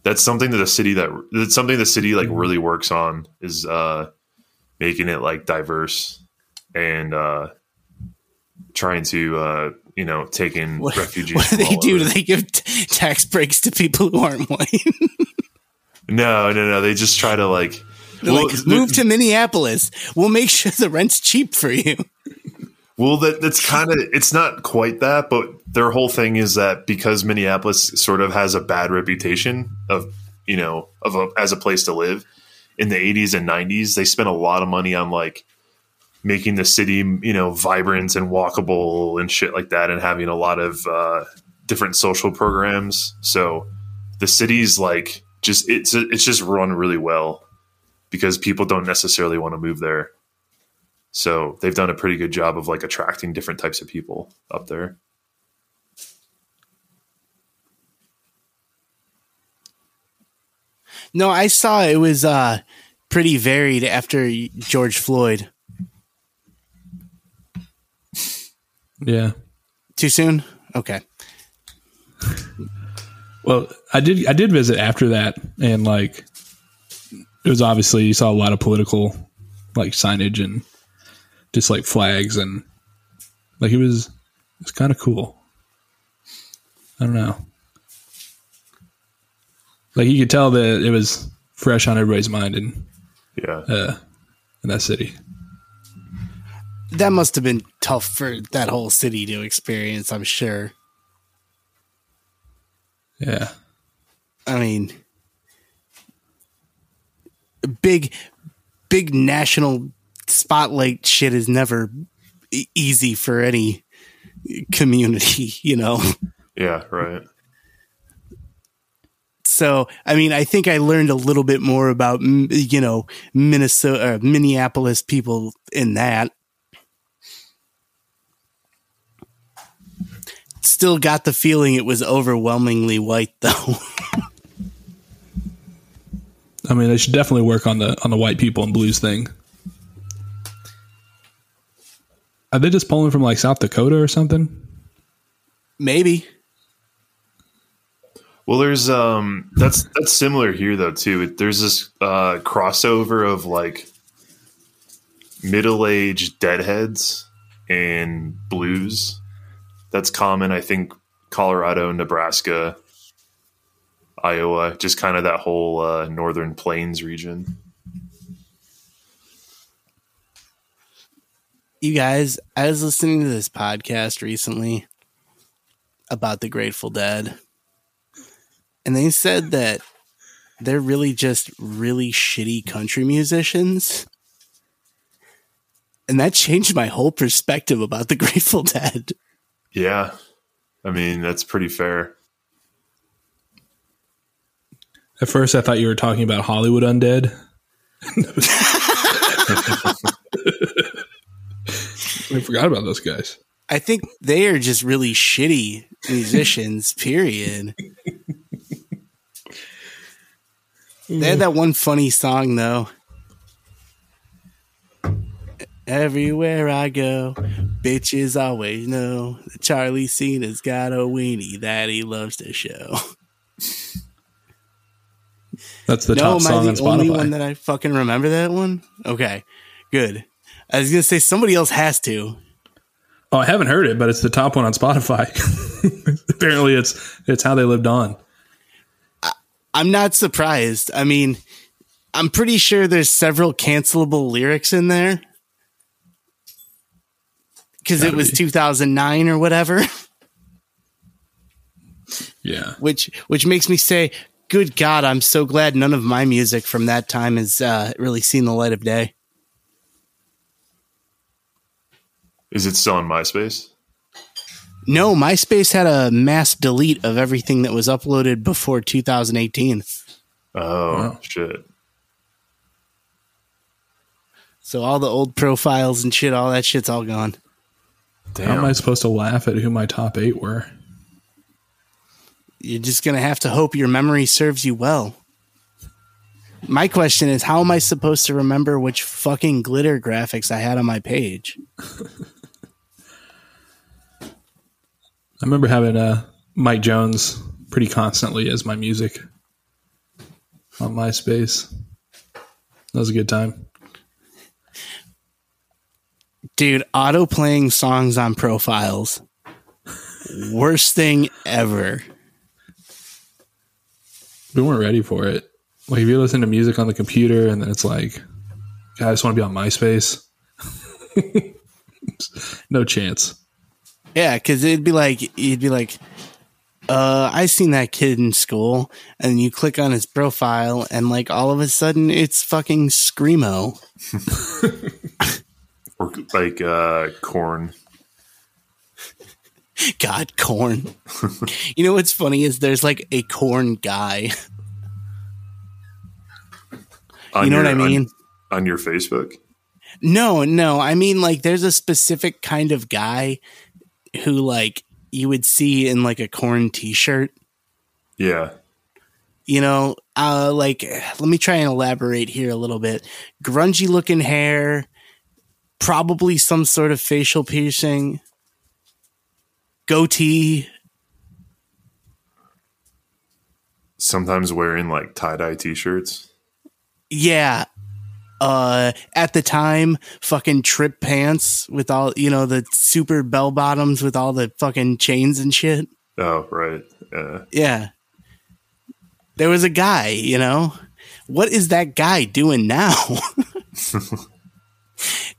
C: that's something that a city that that's something the city like really works on is uh making it like diverse and uh trying to uh you know take in
A: what,
C: refugees
A: what do they do?
C: over.
A: Do they give t- tax breaks to people who aren't white?
C: no no no they just try to like well,
A: like, move to Minneapolis. We'll make sure the rent's cheap for you.
C: Well, that that's kind of it's not quite that, but their whole thing is that because Minneapolis sort of has a bad reputation of you know of a, as a place to live in the 80s and 90s, they spent a lot of money on like making the city you know vibrant and walkable and shit like that, and having a lot of uh, different social programs. So the city's like just it's it's just run really well because people don't necessarily want to move there. So they've done a pretty good job of like attracting different types of people up there.
A: No, I saw it was uh pretty varied after George Floyd.
D: Yeah.
A: Too soon? Okay.
D: Well, I did I did visit after that and like it was obviously you saw a lot of political like signage and just like flags and like it was it's kind of cool. I don't know. Like you could tell that it was fresh on everybody's mind and
C: Yeah.
D: uh in that city.
A: That must have been tough for that whole city to experience, I'm sure.
D: Yeah.
A: I mean big big national spotlight shit is never easy for any community, you know.
C: Yeah, right.
A: so I mean, I think I learned a little bit more about you know Minnesota, or Minneapolis people in that. Still got the feeling it was overwhelmingly white, though.
D: I mean, they should definitely work on the on the white people and blues thing. Are they just pulling from like South Dakota or something?
A: Maybe
C: Well, there's um that's that's similar here though too. There's this uh crossover of like middle-aged deadheads and blues. That's common, I think Colorado, Nebraska, Iowa, just kind of that whole uh, northern plains region.
A: you guys. I was listening to this podcast recently about the Grateful Dead, and they said that they're really just really shitty country musicians. And that changed my whole perspective about the Grateful Dead.
C: Yeah. I mean, that's pretty fair.
D: At first, I thought you were talking about Hollywood Undead. I forgot about those guys.
A: I think they are just really shitty musicians, period. They had that one funny song though. Everywhere I go, bitches always know that Charlie Scene's got a weenie that he loves to show.
D: That's the
A: no,
D: top song
A: I
D: on
A: the only
D: Spotify.
A: one that I fucking remember that one? Okay, good. I was gonna say somebody else has to.
D: oh, I haven't heard it, but it's the top one on Spotify. Apparently, it's it's how they lived on.
A: I'm not surprised. I mean, I'm pretty sure there's several cancelable lyrics in there. Because it was
D: be.
A: 2009 or whatever.
D: Yeah.
A: which which makes me say, "Good God, I'm so glad none of my music from that time has uh, really seen the light of day."
C: Is it still on MySpace?
A: No, MySpace had a mass delete of everything that was uploaded before 2018.
C: Oh
D: Wow.
C: shit!
A: So all the old profiles and shit, all that shit's all gone.
D: How am I supposed to laugh at who my top eight were?
A: You're just gonna have to hope your memory serves you well. My question is, how am I supposed to remember which fucking glitter graphics I had on my page?
D: I remember having uh, Mike Jones pretty constantly as my music on MySpace. That was a good time.
A: Dude, auto playing songs on profiles. Worst thing ever.
D: We weren't ready for it. Like if you listen to music on the computer and then it's like, I just want to be on MySpace. no chance.
A: Yeah, because it'd be like you'd be like, uh, I seen that kid in school, and you click on his profile, and like all of a sudden it's fucking screamo.
C: Or like uh, Korn.
A: God, Korn. you know what's funny is there's like a Korn guy. You know
C: your-
A: what I mean?
C: On, on your Facebook.
A: No, no, I mean like there's a specific kind of guy who like you would see in like a Korn t-shirt.
C: Yeah.
A: you know uh like let me try and elaborate here a little bit grungy looking hair probably some sort of facial piercing goatee
C: Sometimes wearing like tie dye t-shirts.
A: yeah uh at the time fucking trip pants with all you know the super bell bottoms with all the fucking chains and shit
C: Oh right. Yeah.
A: yeah there was a guy you know what is that guy doing now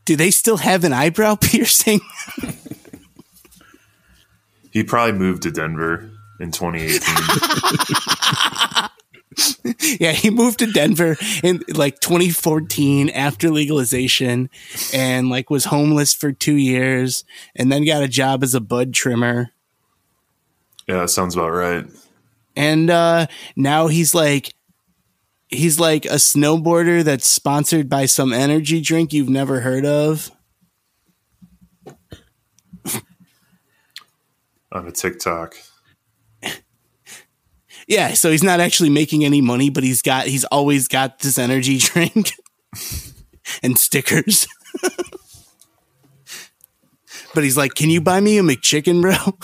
A: do they still have an eyebrow piercing
C: He probably moved to Denver in 2018.
A: Yeah, he moved to Denver in like 2014 after legalization and like was homeless for 2 years and then got a job as a bud trimmer.
C: yeah, that sounds about right.
A: And uh now he's like he's like a snowboarder that's sponsored by some energy drink you've never heard of.
C: On a TikTok.
A: Yeah, so he's not actually making any money, but he's got he's always got this energy drink and stickers. but he's like, "Can you buy me a McChicken, bro?"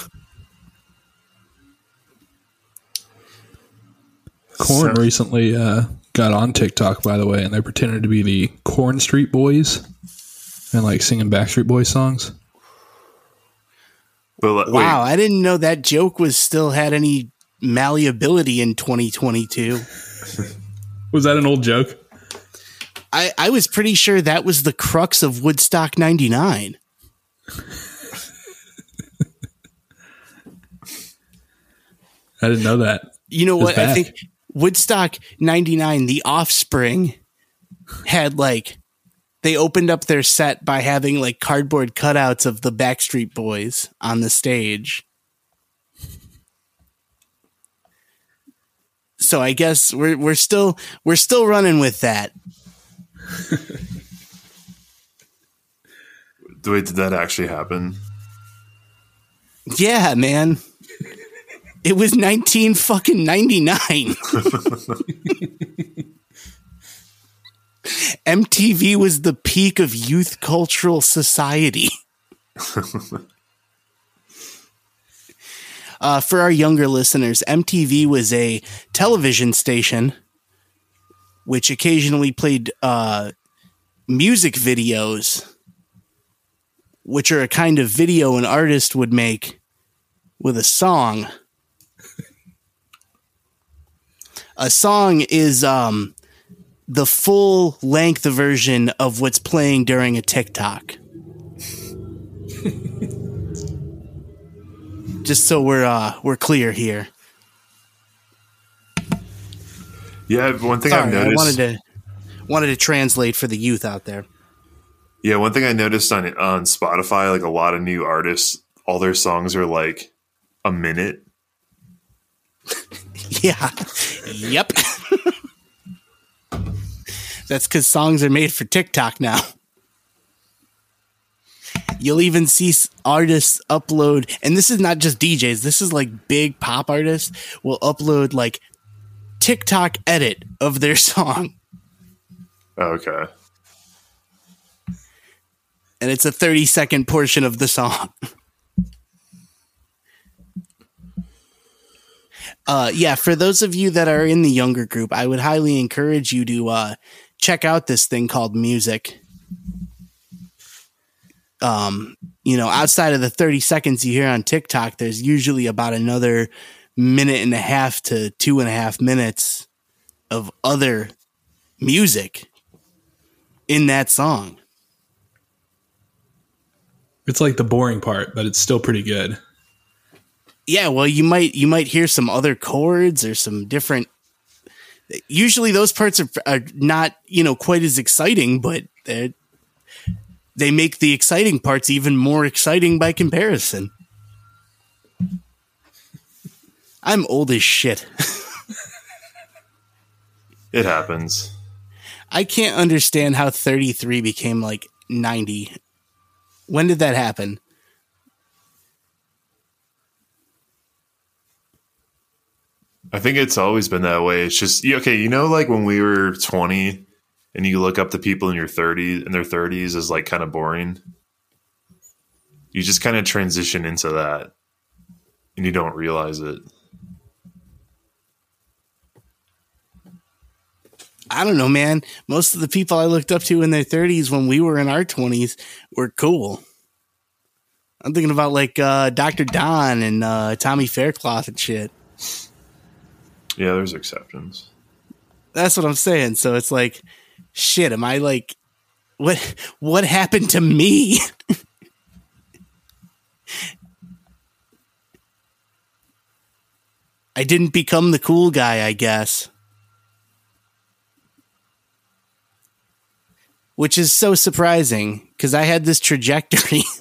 D: Korn
C: So-
D: recently uh, got on TikTok, by the way, and they pretended to be the Korn Street Boys and like singing Backstreet Boys songs.
C: But like,
A: Wow, I didn't know that joke was still had any malleability in 2022.
D: Was that an old joke?
A: I, I was pretty sure that was the crux of Woodstock 99.
D: I didn't know that.
A: You know
D: It's
A: what? I think Woodstock 99, The Offspring, had like, they opened up their set by having like cardboard cutouts of the Backstreet Boys on the stage. So I guess we're we're still we're still running with that.
C: wait, did that actually happen?
A: Yeah, man. It was 19 fucking 99. MTV was the peak of youth cultural society. uh, for our younger listeners, MTV was a television station which occasionally played uh, music videos, which are a kind of video an artist would make with a song. A song is um, the full length version of what's playing during a TikTok. Just so we're uh, we're clear here.
C: Yeah, one thing I've
A: Sorry, I
C: noticed.
A: wanted to wanted to translate for the youth out there.
C: Yeah, one thing I noticed on on Spotify, like a lot of new artists, all their songs are like a minute.
A: Yeah. yep. That's because songs are made for TikTok now. You'll even see artists upload, and this is not just DJs, this is like big pop artists will upload like TikTok edit of their song.
C: Oh, okay.
A: And it's a 30 second portion of the song. Uh, yeah, for those of you that are in the younger group, I would highly encourage you to uh, check out this thing called music. Um, you know, outside of the 30 seconds you hear on TikTok, there's usually about another minute and a half to two and a half minutes of other music in that song.
D: It's like the boring part, but it's still pretty good.
A: Yeah, well, you might you might hear some other chords or some different. Usually, those parts are, are not you know quite as exciting, but they they make the exciting parts even more exciting by comparison. I'm old as shit.
C: It happens.
A: I can't understand how 33 became like 90. When did that happen?
C: I think it's always been that way. It's just okay, you know, like when we were twenty and you look up the people in your thirties in their thirties is like kind of boring. You just kind of transition into that and you don't realize it.
A: I don't know, man. Most of the people I looked up to in their 30s when we were in our 20s were cool. I'm thinking about like uh, Dr. Don and uh, Tommy Faircloth and shit.
C: Yeah, there's exceptions.
A: That's what I'm saying. So it's like, shit. Am I like, what? What happened to me? I didn't become the cool guy, I guess. Which is so surprising because I had this trajectory.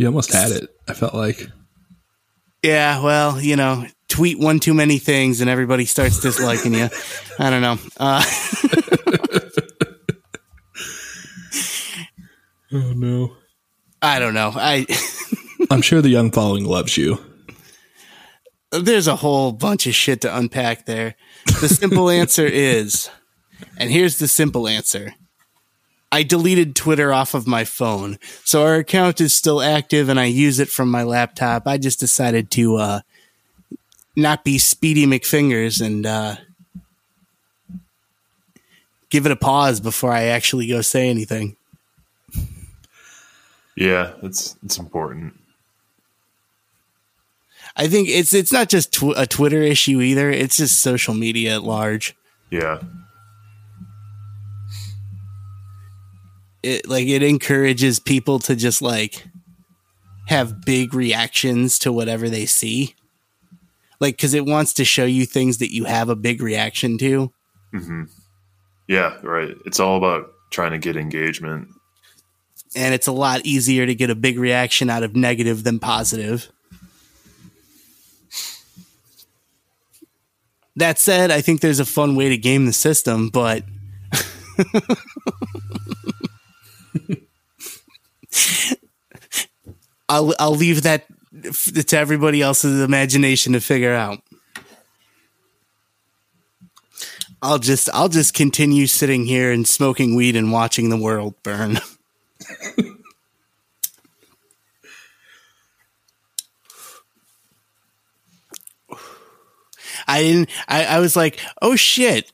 D: You almost had it. I felt like
A: Yeah, well, you know, tweet one too many things and everybody starts disliking you. I don't know. Uh,
D: oh no.
A: I don't know. I
D: I'm sure the young following loves you.
A: there's a whole bunch of shit to unpack there. The simple answer is, and here's the simple answer. I deleted Twitter off of my phone. So our account is still active and I use it from my laptop. I just decided to uh not be speedy McFingers and uh give it a pause before I actually go say anything.
C: Yeah, it's it's important.
A: I think it's it's not just tw- a Twitter issue either. It's just social media at large.
C: Yeah.
A: It like it encourages people to just like have big reactions to whatever they see. Like cuz it wants to show you things that you have a big reaction to. Mm-hmm.
C: Yeah, right. It's all about trying to get engagement.
A: And it's a lot easier to get a big reaction out of negative than positive. That said, I think there's a fun way to game the system, but I'll I'll leave that to everybody else's imagination to figure out. I'll just I'll just continue sitting here and smoking weed and watching the world burn. I didn't I, I was like, oh shit.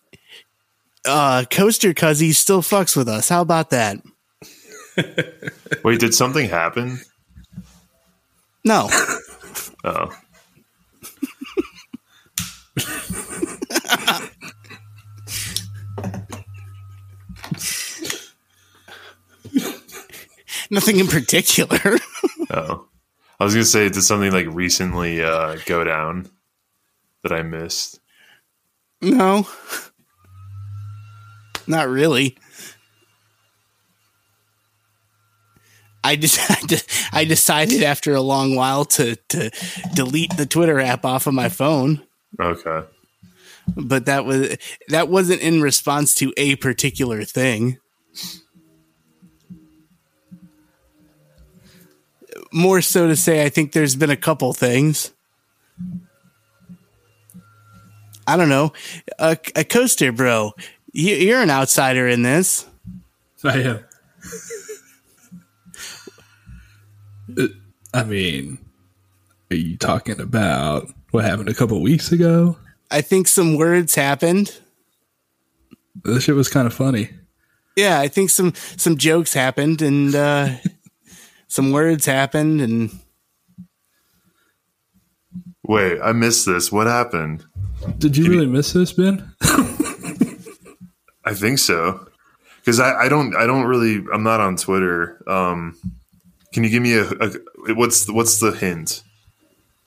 A: Uh Coaster Cuzzy still fucks with us. How about that?
C: Wait, did something happen?
A: No.
C: oh.
A: Nothing in particular.
C: oh. I was gonna say, did something like recently uh, go down that I missed?
A: No, not really. I just, I I decided after a long while to to delete the Twitter app off of my phone.
C: Okay.
A: but that was that wasn't in response to a particular thing more so to say i think there's been a couple things i don't know a, a coaster bro you, you're an outsider in this
D: I am. Uh, I mean, are you talking about what happened a couple weeks ago?
A: i think some words happened
D: This shit was kind of funny.
A: yeah i think some some jokes happened and uh some words happened and
C: Wait, I missed this. What happened?
D: Did you really miss this, Ben?
C: I think so. Because I, I don't I don't really I'm not on Twitter. Um, can you give me a, a what's the, what's the hint?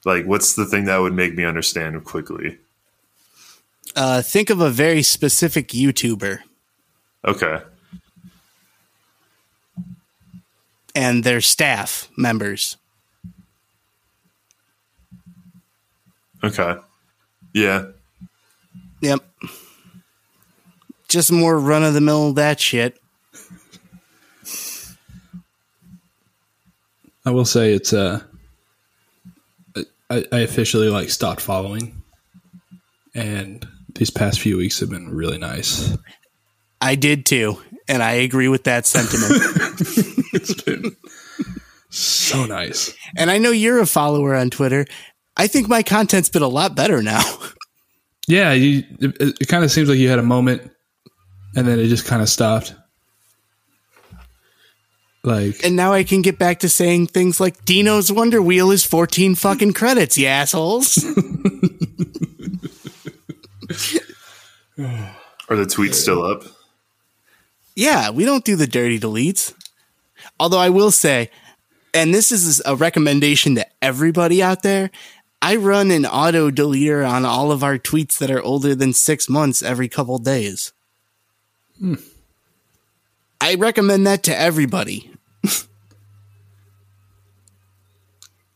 C: Like what's the thing that would make me understand quickly?
A: uh think of a very specific youtuber
C: Okay.
A: and their staff members.
C: Okay. Yeah.
A: Yep. Just more run of the mill that shit.
D: I will say it's uh I, I officially like stopped following and these past few weeks have been really nice.
A: I did too, and I agree with that sentiment.
D: It's been so nice.
A: and I know you're a follower on Twitter. I think my content's been a lot better now.
D: Yeah, you, it, it kind of seems like you had a moment and then it just kind of stopped. Like
A: and now I can get back to saying things like Deno's Wonder Wheel is 14 fucking credits, you assholes.
C: Are the tweets still up?
A: Yeah, we don't do the dirty deletes. Although I will say, and this is a recommendation to everybody out there, I run an auto deleter on all of our tweets that are older than six months every couple days. Hmm. I recommend that to everybody.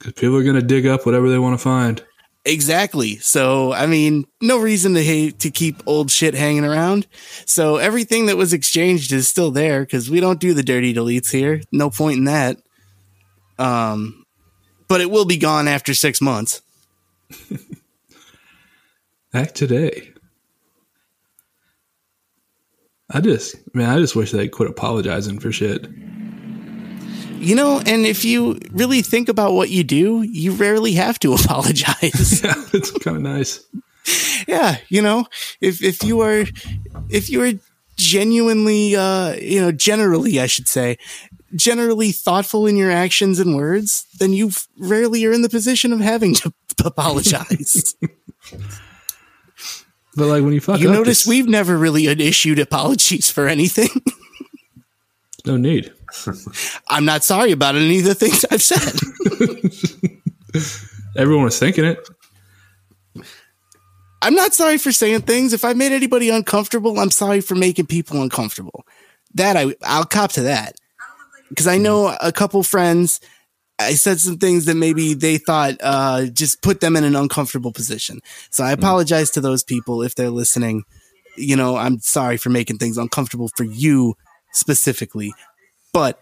D: Because people are going to dig up whatever they want to find.
A: Exactly. So, I mean, no reason to hate, to keep old shit hanging around. So everything that was exchanged is still there because we don't do the dirty deletes here. No point in that. Um, but it will be gone after six months.
D: Act today. I just, man, I just wish they quit apologizing for shit.
A: You know, and if you really think about what you do, you rarely have to apologize.
D: Yeah, it's kind of nice.
A: yeah, you know, if if you are if you are genuinely uh you know, generally I should say, generally thoughtful in your actions and words, then you rarely are in the position of having to apologize.
D: But like when you fuck
A: you
D: up,
A: notice we've never really issued apologies for anything.
D: no need.
A: I'm not sorry about any of the things I've said.
D: Everyone was thinking it.
A: I'm not sorry for saying things. If I made anybody uncomfortable, I'm sorry for making people uncomfortable. That I I'll cop to that. Because I know a couple friends I said some things that maybe they thought uh, just put them in an uncomfortable position. So I apologize to those people if they're listening. You know, I'm sorry for making things uncomfortable for you specifically, but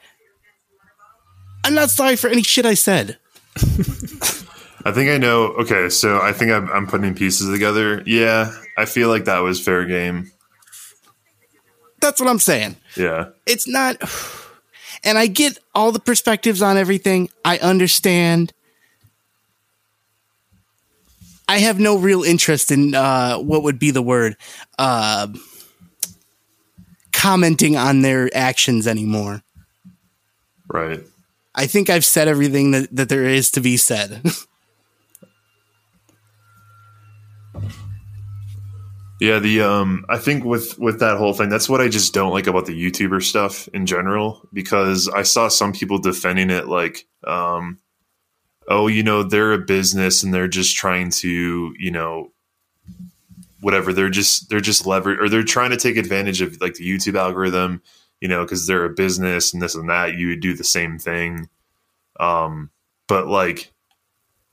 A: I'm not sorry for any shit I said.
C: I think I know. Okay, so I think I'm, I'm putting pieces together. Yeah, I feel like that was fair game.
A: That's what I'm saying.
C: Yeah.
A: It's not. And I get all the perspectives on everything. I understand. I have no real interest in uh, what would be the word uh, commenting on their actions anymore.
C: Right.
A: I think I've said everything that, that there is to be said.
C: Yeah, the um I think with with that whole thing, that's what I just don't like about the YouTuber stuff in general because I saw some people defending it like um oh, you know, they're a business and they're just trying to, you know, whatever, they're just they're just lever or they're trying to take advantage of like the YouTube algorithm, you know, cuz they're a business and this and that, you would do the same thing. Um but like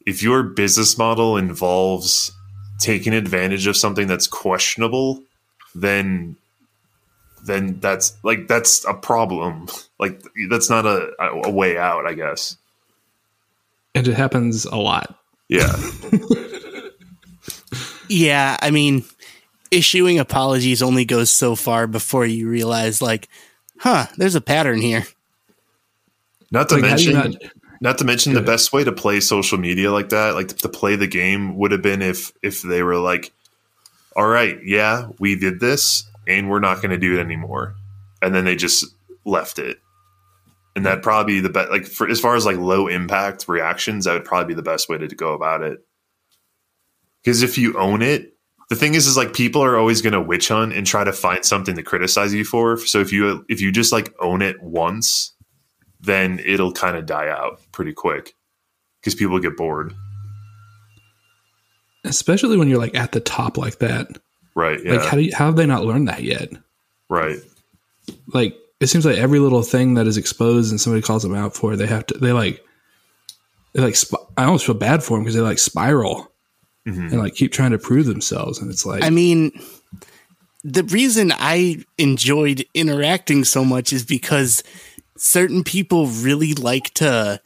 C: if your business model involves taking advantage of something that's questionable, then then that's like that's a problem. Like that's not a, a way out, I guess.
D: And it happens a lot.
C: Yeah.
A: Yeah, I mean, issuing apologies only goes so far before you realize, like, huh, there's a pattern here.
C: Not to
D: Like, how do you
C: mention
D: not-
C: not to mention the best way to play social media like that, like to play the game would have been if if they were like, All right, yeah, we did this and we're not gonna do it anymore. And then they just left it. And that'd probably be the best like for as far as like low impact reactions, that would probably be the best way to go about it. Because if you own it, the thing is is like people are always gonna witch hunt and try to find something to criticize you for. So if you if you just like own it once, then it'll kind of die out pretty quick because people get bored.
D: Especially when you're like at the top like that.
C: Right. Yeah.
D: Like how do you, how have they not learned that yet?
C: right.
D: Like it seems like every little thing that is exposed and somebody calls them out for, they have to they like they like sp- I almost feel bad for them because they like spiral
C: Mhm.
D: and like keep trying to prove themselves, and it's like
A: I mean, the reason I enjoyed interacting so much is because certain people really like to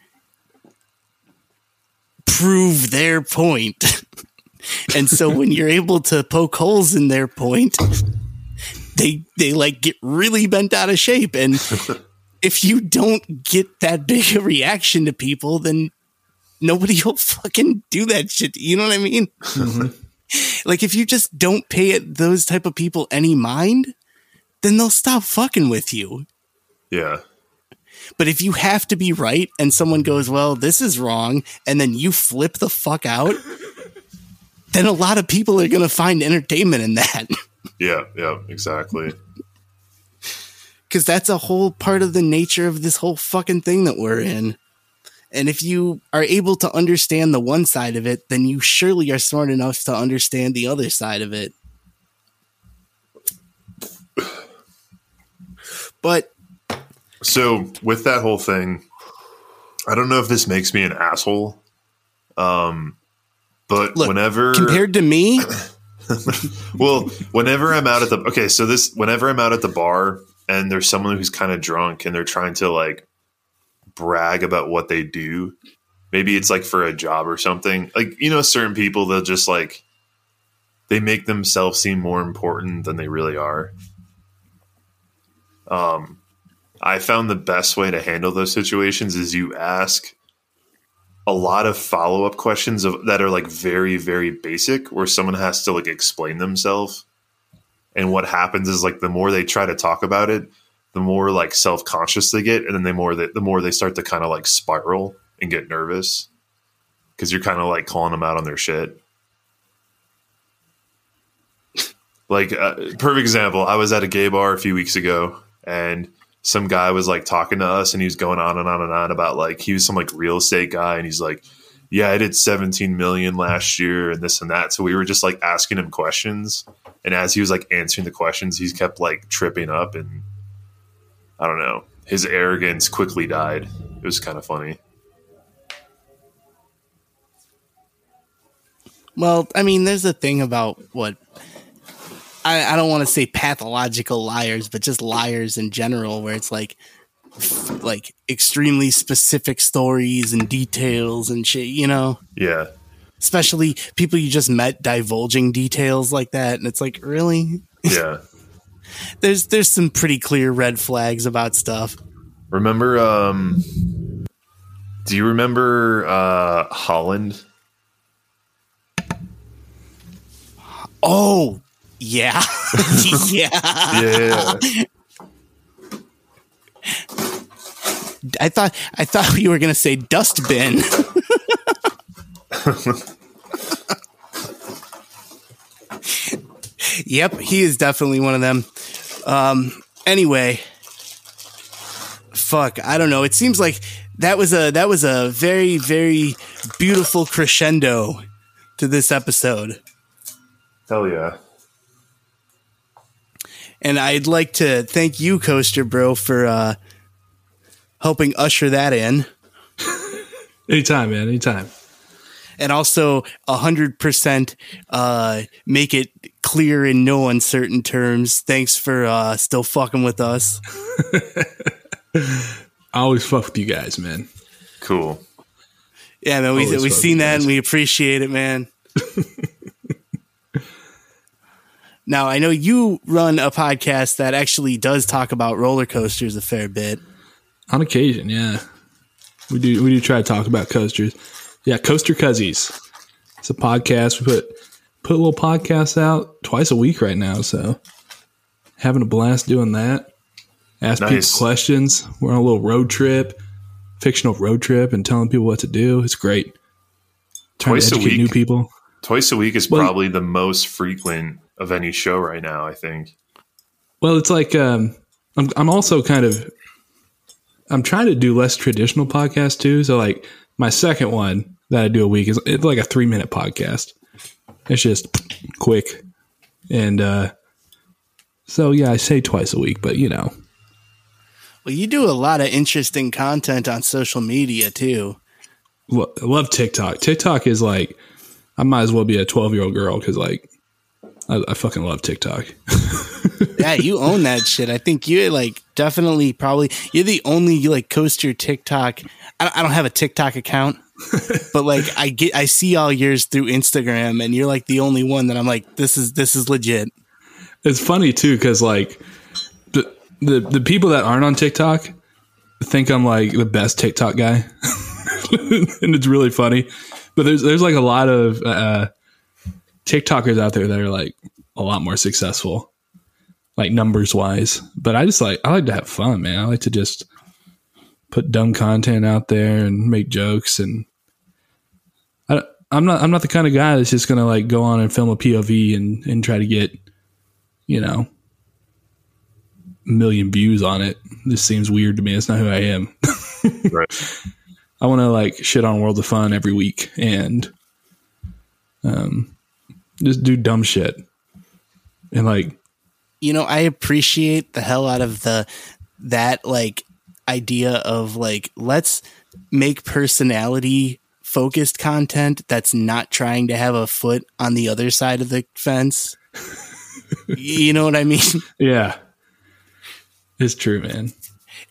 A: prove their point. and so when you're able to poke holes in their point, they they like get really bent out of shape and if you don't get that big a reaction to people then nobody will fucking do that shit. You know what I mean? Mm-hmm. like if you just don't pay it those type of people any mind, then they'll stop fucking with you.
C: Yeah.
A: But if you have to be right and someone goes, "Well, this is wrong," and then you flip the fuck out, then a lot of people are going to find entertainment in that.
C: Yeah. Yeah. Exactly.
A: Cuz that's a whole part of the nature of this whole fucking thing that we're in. And if you are able to understand the one side of it, then you surely are smart enough to understand the other side of it. But
C: So with that whole thing, I don't know if this makes me an asshole. Um, but
A: Look,
C: whenever
A: compared to me,
C: well, whenever I'm out at the okay, so this whenever I'm out at the bar and there's someone who's kind of drunk and they're trying to like brag about what they do, maybe it's like for a job or something. Like you know, certain people they'll just like they make themselves seem more important than they really are. Um, I found the best way to handle those situations is you ask a lot of follow up questions of, that are like very very basic, where someone has to like explain themselves. And what happens is like the more they try to talk about it, the more like self conscious they get, and then the more that the more they start to kind of like spiral and get nervous because you're kind of like calling them out on their shit. like uh, perfect example, I was at a gay bar a few weeks ago, and some guy was like talking to us, and he was going on and on and on about like he was some like real estate guy, and he's like, "Yeah, I did 17 million last year, and this and that." So we were just like asking him questions, and as he was like answering the questions, he's kept like tripping up, and I don't know, his arrogance quickly died. It was kind of funny.
A: Well, I mean, there's a thing about what I, I don't want to say pathological liars, but just liars in general, where it's like like extremely specific stories and details and shit, you know.
C: Yeah,
A: Especially people you just met divulging details like that, and it's like, really?
C: yeah.
A: There's there's some pretty clear red flags about stuff.
C: Remember, um, do you remember uh, Holland?
A: Oh, yeah, yeah.
C: Yeah,
A: I thought I thought you were gonna say dustbin. Yep, he is definitely one of them. Um, anyway, fuck, I don't know. It seems like that was a that was a very very beautiful crescendo to this episode.
C: Hell yeah.
A: And I'd like to thank you, Coaster Bro, for uh, helping usher that in.
D: Anytime, man. Anytime.
A: And also, a 100% uh, make it clear in no uncertain terms. Thanks for uh, still fucking with us.
D: I always fuck with you guys, man.
C: Cool.
A: Yeah, man, we, we've seen that and we appreciate it, man. now, I know you run a podcast that actually does talk about roller coasters a fair bit.
D: On occasion, yeah. We do we do try to talk about coasters. Yeah, Coaster Cuzzies. It's a podcast. We put put little podcasts out twice a week right now, so having a blast doing that. Ask people questions. We're on a little road trip, fictional road trip, and telling people what to do. It's great. Trying
C: Twice a
D: to educate new
C: week?
D: people.
C: Twice a week is
D: Well-
C: probably the most frequent of any show right now, I think.
D: Well, it's like um, I'm I'm also kind of I'm trying to do less traditional podcasts too. So like my second one that I do a week is it's like a three minute podcast. It's just quick, and uh, so yeah, I say twice a week, but you know,
A: Well, you do a lot of interesting content on social media too.
D: lo- I love TikTok. TikTok is like I might as well be a 12 year old girl because like I, I fucking love TikTok.
A: Yeah, you own that shit. I think you like definitely probably you're the only like coaster TikTok. I I don't have a TikTok account, but like I get I see all yours through Instagram, and you're like the only one that I'm like this is this is legit.
D: It's funny too because like the, the the people that aren't on TikTok think I'm like the best TikTok guy, and it's really funny. But there's there's like a lot of uh, TikTokers out there that are like a lot more successful, like numbers wise. But I just like I like to have fun, man. I like to just put dumb content out there and make jokes and. I, don't- I'm not. I'm not the kind of guy that's just gonna like go on and film a POV and and try to get you know, a million views on it. This seems weird to me. It's not who I am.
C: Right.
D: I want to like shit on World of Fun every week and um, just do dumb shit. And like,
A: You know, I appreciate the hell out of the that like idea of like let's make personality focused content that's not trying to have a foot on the other side of the fence. you know what I mean?
D: yeah, it's true, man.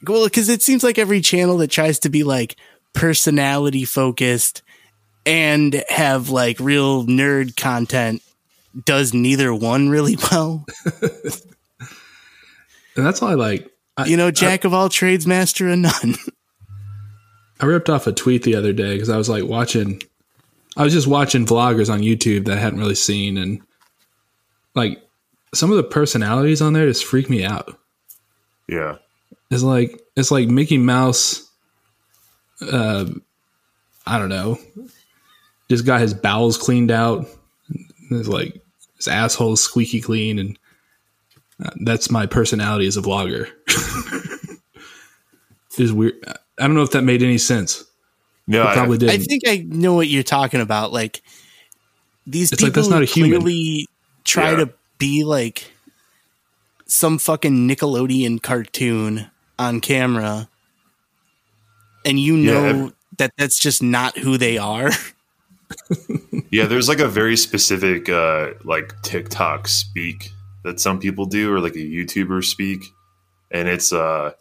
A: Well, because it seems like every channel that tries to be like personality focused and have like real nerd content does neither one really well.
D: And that's why, like, I,
A: You know, jack of all trades, master of none.
D: I ripped off a tweet the other day because I was like watching, I was just watching vloggers on YouTube that I hadn't really seen, and like some of the personalities on there just freak me out.
C: Yeah.
D: It's like it's like Mickey Mouse. Uh, I don't know. Just got his bowels cleaned out. It's like his asshole is squeaky clean, and uh, that's my personality as a vlogger. it's weird. I don't know if that made any sense.
C: No,
D: It
C: I,
D: probably didn't.
A: think I know what you're talking about. Like these
D: It's like,
A: people
D: that's not
A: who
D: a human.
A: clearly try
C: Yeah.
A: to be like some fucking Nickelodeon cartoon on camera, and you know
C: ev-
A: that that's just not who they are.
C: yeah, there's like a very specific uh like TikTok speak that some people do or like a YouTuber speak. And it's uh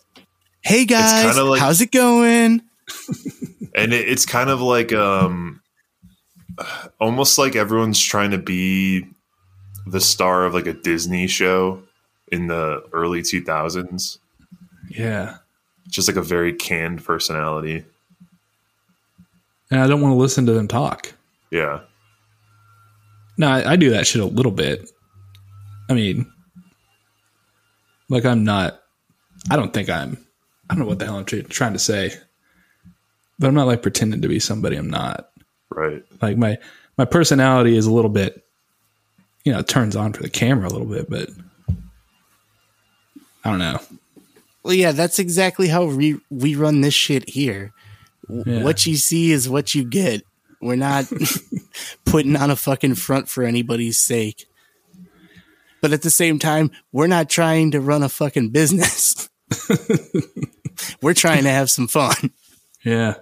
A: hey guys,
C: kinda like-
A: how's it going?
C: and it, it's kind of like um almost like everyone's trying to be the star of like a Disney show in the early 2000s.
D: yeah,
C: Just like a very canned personality.
D: and I don't want to listen to them talk.
C: Yeah.
D: No, I, I do that shit a little bit. I mean, like I'm not. I don't think I'm. I don't know what the hell I'm tr- trying to say, but I'm not like pretending to be somebody I'm not.
C: Right.
D: Like my my personality is a little bit you know, it turns on for the camera a little bit, but I don't know.
A: Well, yeah, that's exactly how we we run this shit here. W-
D: Yeah.
A: What you see is what you get. We're not putting on a fucking front for anybody's sake. But at the same time, we're not trying to run a fucking business. we're trying to have some fun.
D: Yeah.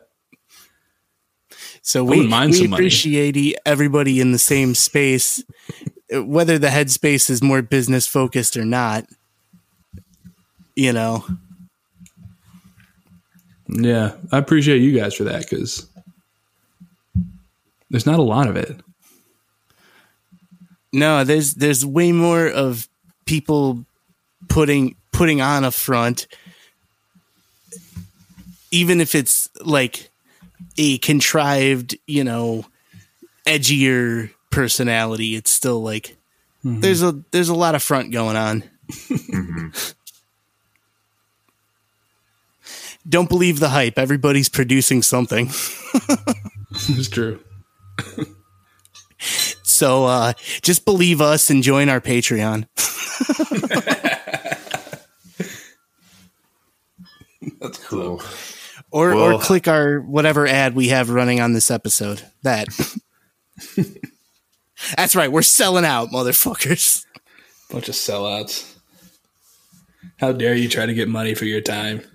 A: So we, we
D: money.
A: appreciate everybody in the same space, whether the headspace is more business focused or not. You know,
D: Yeah. I appreciate you guys for that because there's not a lot of it.
A: no, there's there's way more of people putting putting on a front, even if it's like a contrived, you know, edgier personality. It's still like there's a there's a lot of front going on. Don't believe the hype. Everybody's producing something.
D: it's true.
A: So uh, just believe us and join our Patreon.
D: That's
C: Cool.
A: Or
C: Well-
A: or click our whatever ad we have running on this episode. That. That's right. We're selling out, motherfuckers.
D: Bunch of sellouts. How dare you try to get money for your time?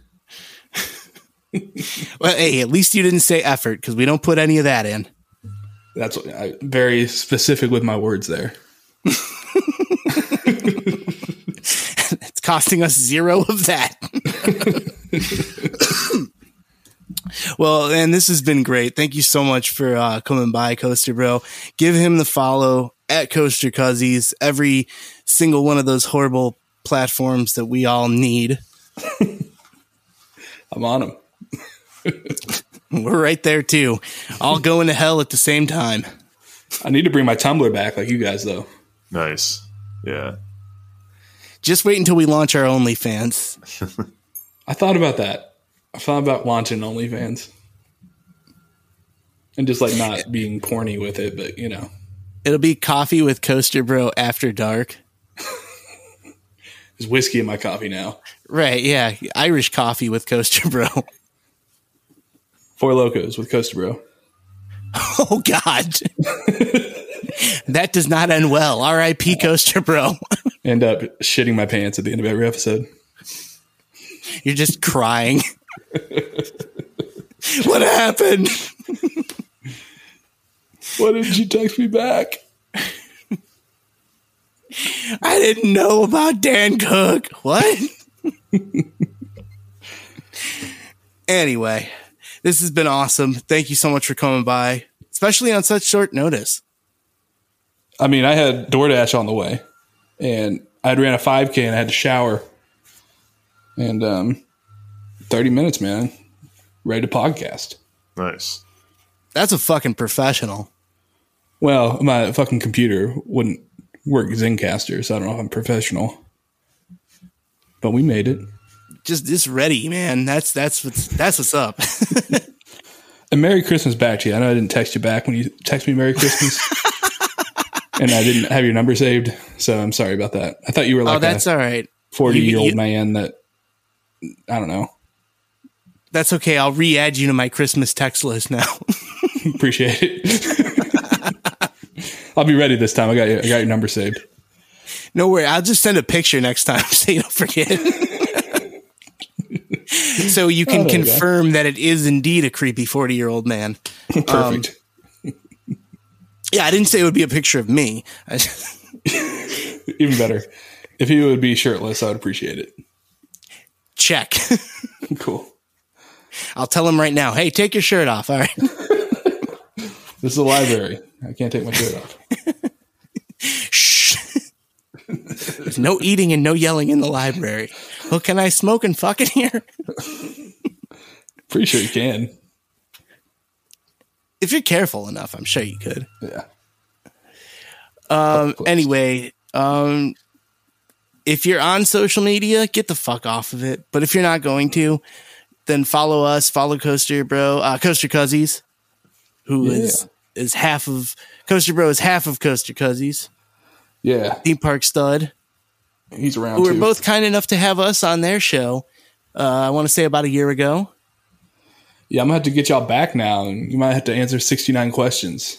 A: Well, hey, at least you didn't say effort because we don't put any of that in.
D: That's what I very specific with my words there.
A: It's costing us zero of that. Well, and this has been great. Thank you so much for uh, coming by, Coaster Bro. Give him the follow at Coaster Cuzzies. Every single one of those horrible platforms that we all need.
D: I'm on them.
A: We're right there too. All going to hell at the same time.
D: I need to bring my Tumblr back like you guys though.
C: Nice. Yeah.
A: Just wait until we launch our OnlyFans.
D: I thought about that. I thought about launching OnlyFans. And just like not being porny with it, but you know,
A: It'll be coffee with Coaster Bro after dark.
D: there's whiskey in my coffee now.
A: Right, yeah. Irish coffee with Coaster Bro.
D: Four Locos with Coaster Bro.
A: Oh God. that does not end well. R.I.P. Coaster Bro.
D: End up shitting my pants at the end of every episode.
A: You're just crying. what happened?
D: Why didn't you text me back?
A: I didn't know about Dan Cook. What? anyway, this has been awesome. Thank you so much for coming by, especially on such short notice.
D: I mean, I had DoorDash on the way, and I'd ran a 5K and I had to shower. And um, 30 minutes, man. Ready to podcast.
C: Nice.
A: That's a fucking professional.
D: Well, my fucking computer wouldn't work Zencastr, so I don't know if I'm professional. But we made it.
A: Just just ready, man. That's that's what's that's what's up.
D: And Merry Christmas back to you. I know I didn't text you back when you text me Merry Christmas. and I didn't have your number saved, so I'm sorry about that. I thought you were oh, like
A: oh, that's
D: a
A: all right.
D: 40 year
A: you-
D: old man that I don't know.
A: That's okay. I'll re-add you to my Christmas text list now.
D: Appreciate it. I'll be ready this time. I got you, I got your number saved.
A: no worry. I'll just send a picture next time so you don't forget. so you can
D: Oh, there you
A: confirm that it is indeed a creepy 40 year old man.
D: Perfect.
A: Um, yeah, I didn't say it would be a picture of me.
D: Even better. If he would be shirtless, I would appreciate it.
A: Check.
D: Cool.
A: I'll tell him right now. Hey, take your shirt off. All right.
D: This is a library. I can't take my shirt off.
A: Shh. There's no eating and no yelling in the library. Well, can I smoke and fuck in here?
D: Pretty sure you can.
A: If you're careful enough, I'm sure you could.
D: Yeah.
A: Um, anyway, um, if you're on social media, get the fuck off of it. But if you're not going to, then follow us. Follow Coaster Bro, uh, Coaster Cuzzies, who is is half of Coaster Bro is half of Coaster Cuzzies.
D: Yeah,
A: theme park stud,
D: he's around.
A: who were both kind enough to have us on their show. Uh, I want to say about a year ago.
D: Yeah, I'm gonna have to get y'all back now, and you might have to answer 69 questions.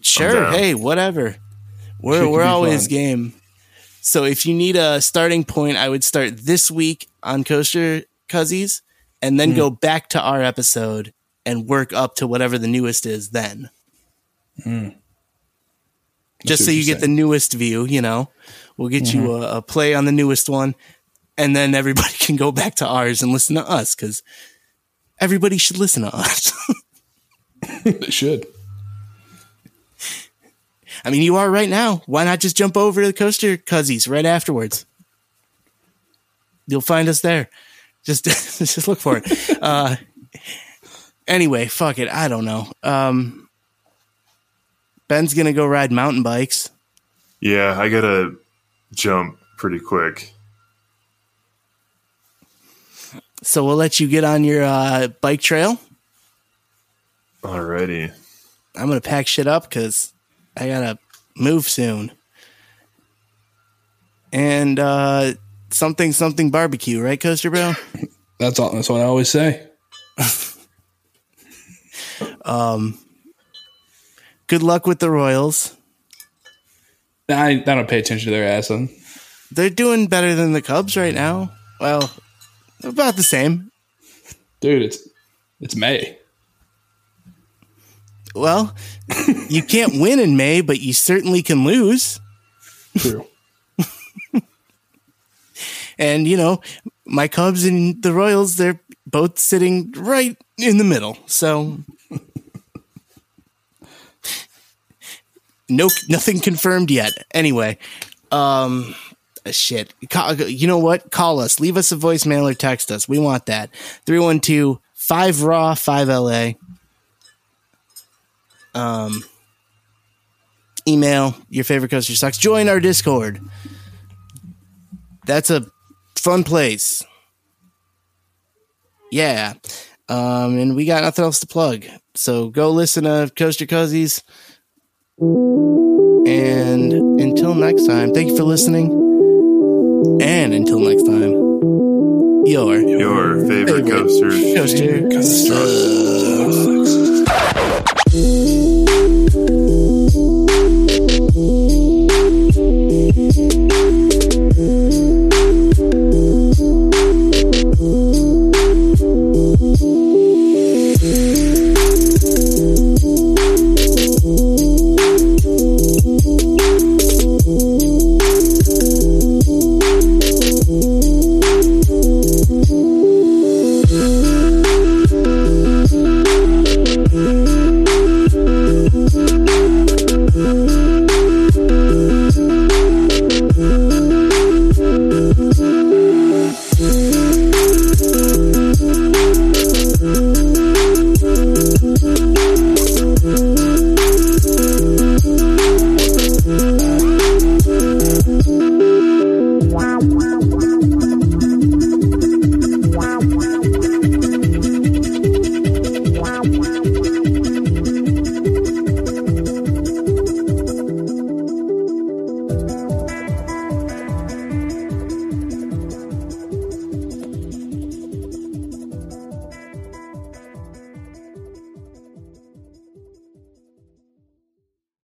A: Sure. Hey, whatever. We're
D: can
A: we're always
D: fun.
A: game. So if you need a starting point, I would start this week on Coaster Cuzzies and then go back to our episode and work up to whatever the newest is then.
D: Hmm.
A: Just so you get the newest view, you know. We'll get you
D: Mm-hmm.
A: a, a play on the newest one and then everybody can go back to ours and listen to us cuz everybody should listen to us.
D: they should.
A: I mean, you are right now. Why not just jump over to the Coaster Cuzzies right afterwards? You'll find us there. Just, just look for it. Uh, anyway, fuck it. I don't know. Um, Ben's gonna go ride mountain bikes.
C: Yeah, I gotta jump pretty quick.
A: So we'll let you get on your uh, bike trail.
C: Alrighty.
A: I'm gonna pack shit up because I gotta move soon. And uh, something something barbecue, right, Coaster Bro?
D: That's all. That's what I always say.
A: Um, good luck with the Royals.
D: I, I don't pay attention to their ass. Then.
A: They're doing better than the Cubs right now. Well, about the same.
D: Dude, it's it's May.
A: Well, you can't win in May, but you certainly can lose.
D: True.
A: And, you know, my Cubs and the Royals, they're both sitting right in the middle. So no nothing confirmed yet. Anyway, um shit. You know what? Call us. Leave us a voicemail or text us. We want that. 312 5 raw 5 LA. Um email your favorite coaster sucks. Join our Discord. That's a fun place. Yeah. Um, and we got nothing else to plug. So go listen to Coaster Cuzzies. And until next time, thank you for listening. And until next time, your
C: Your favorite
A: Favorite
C: coaster.
A: Coaster Sucks.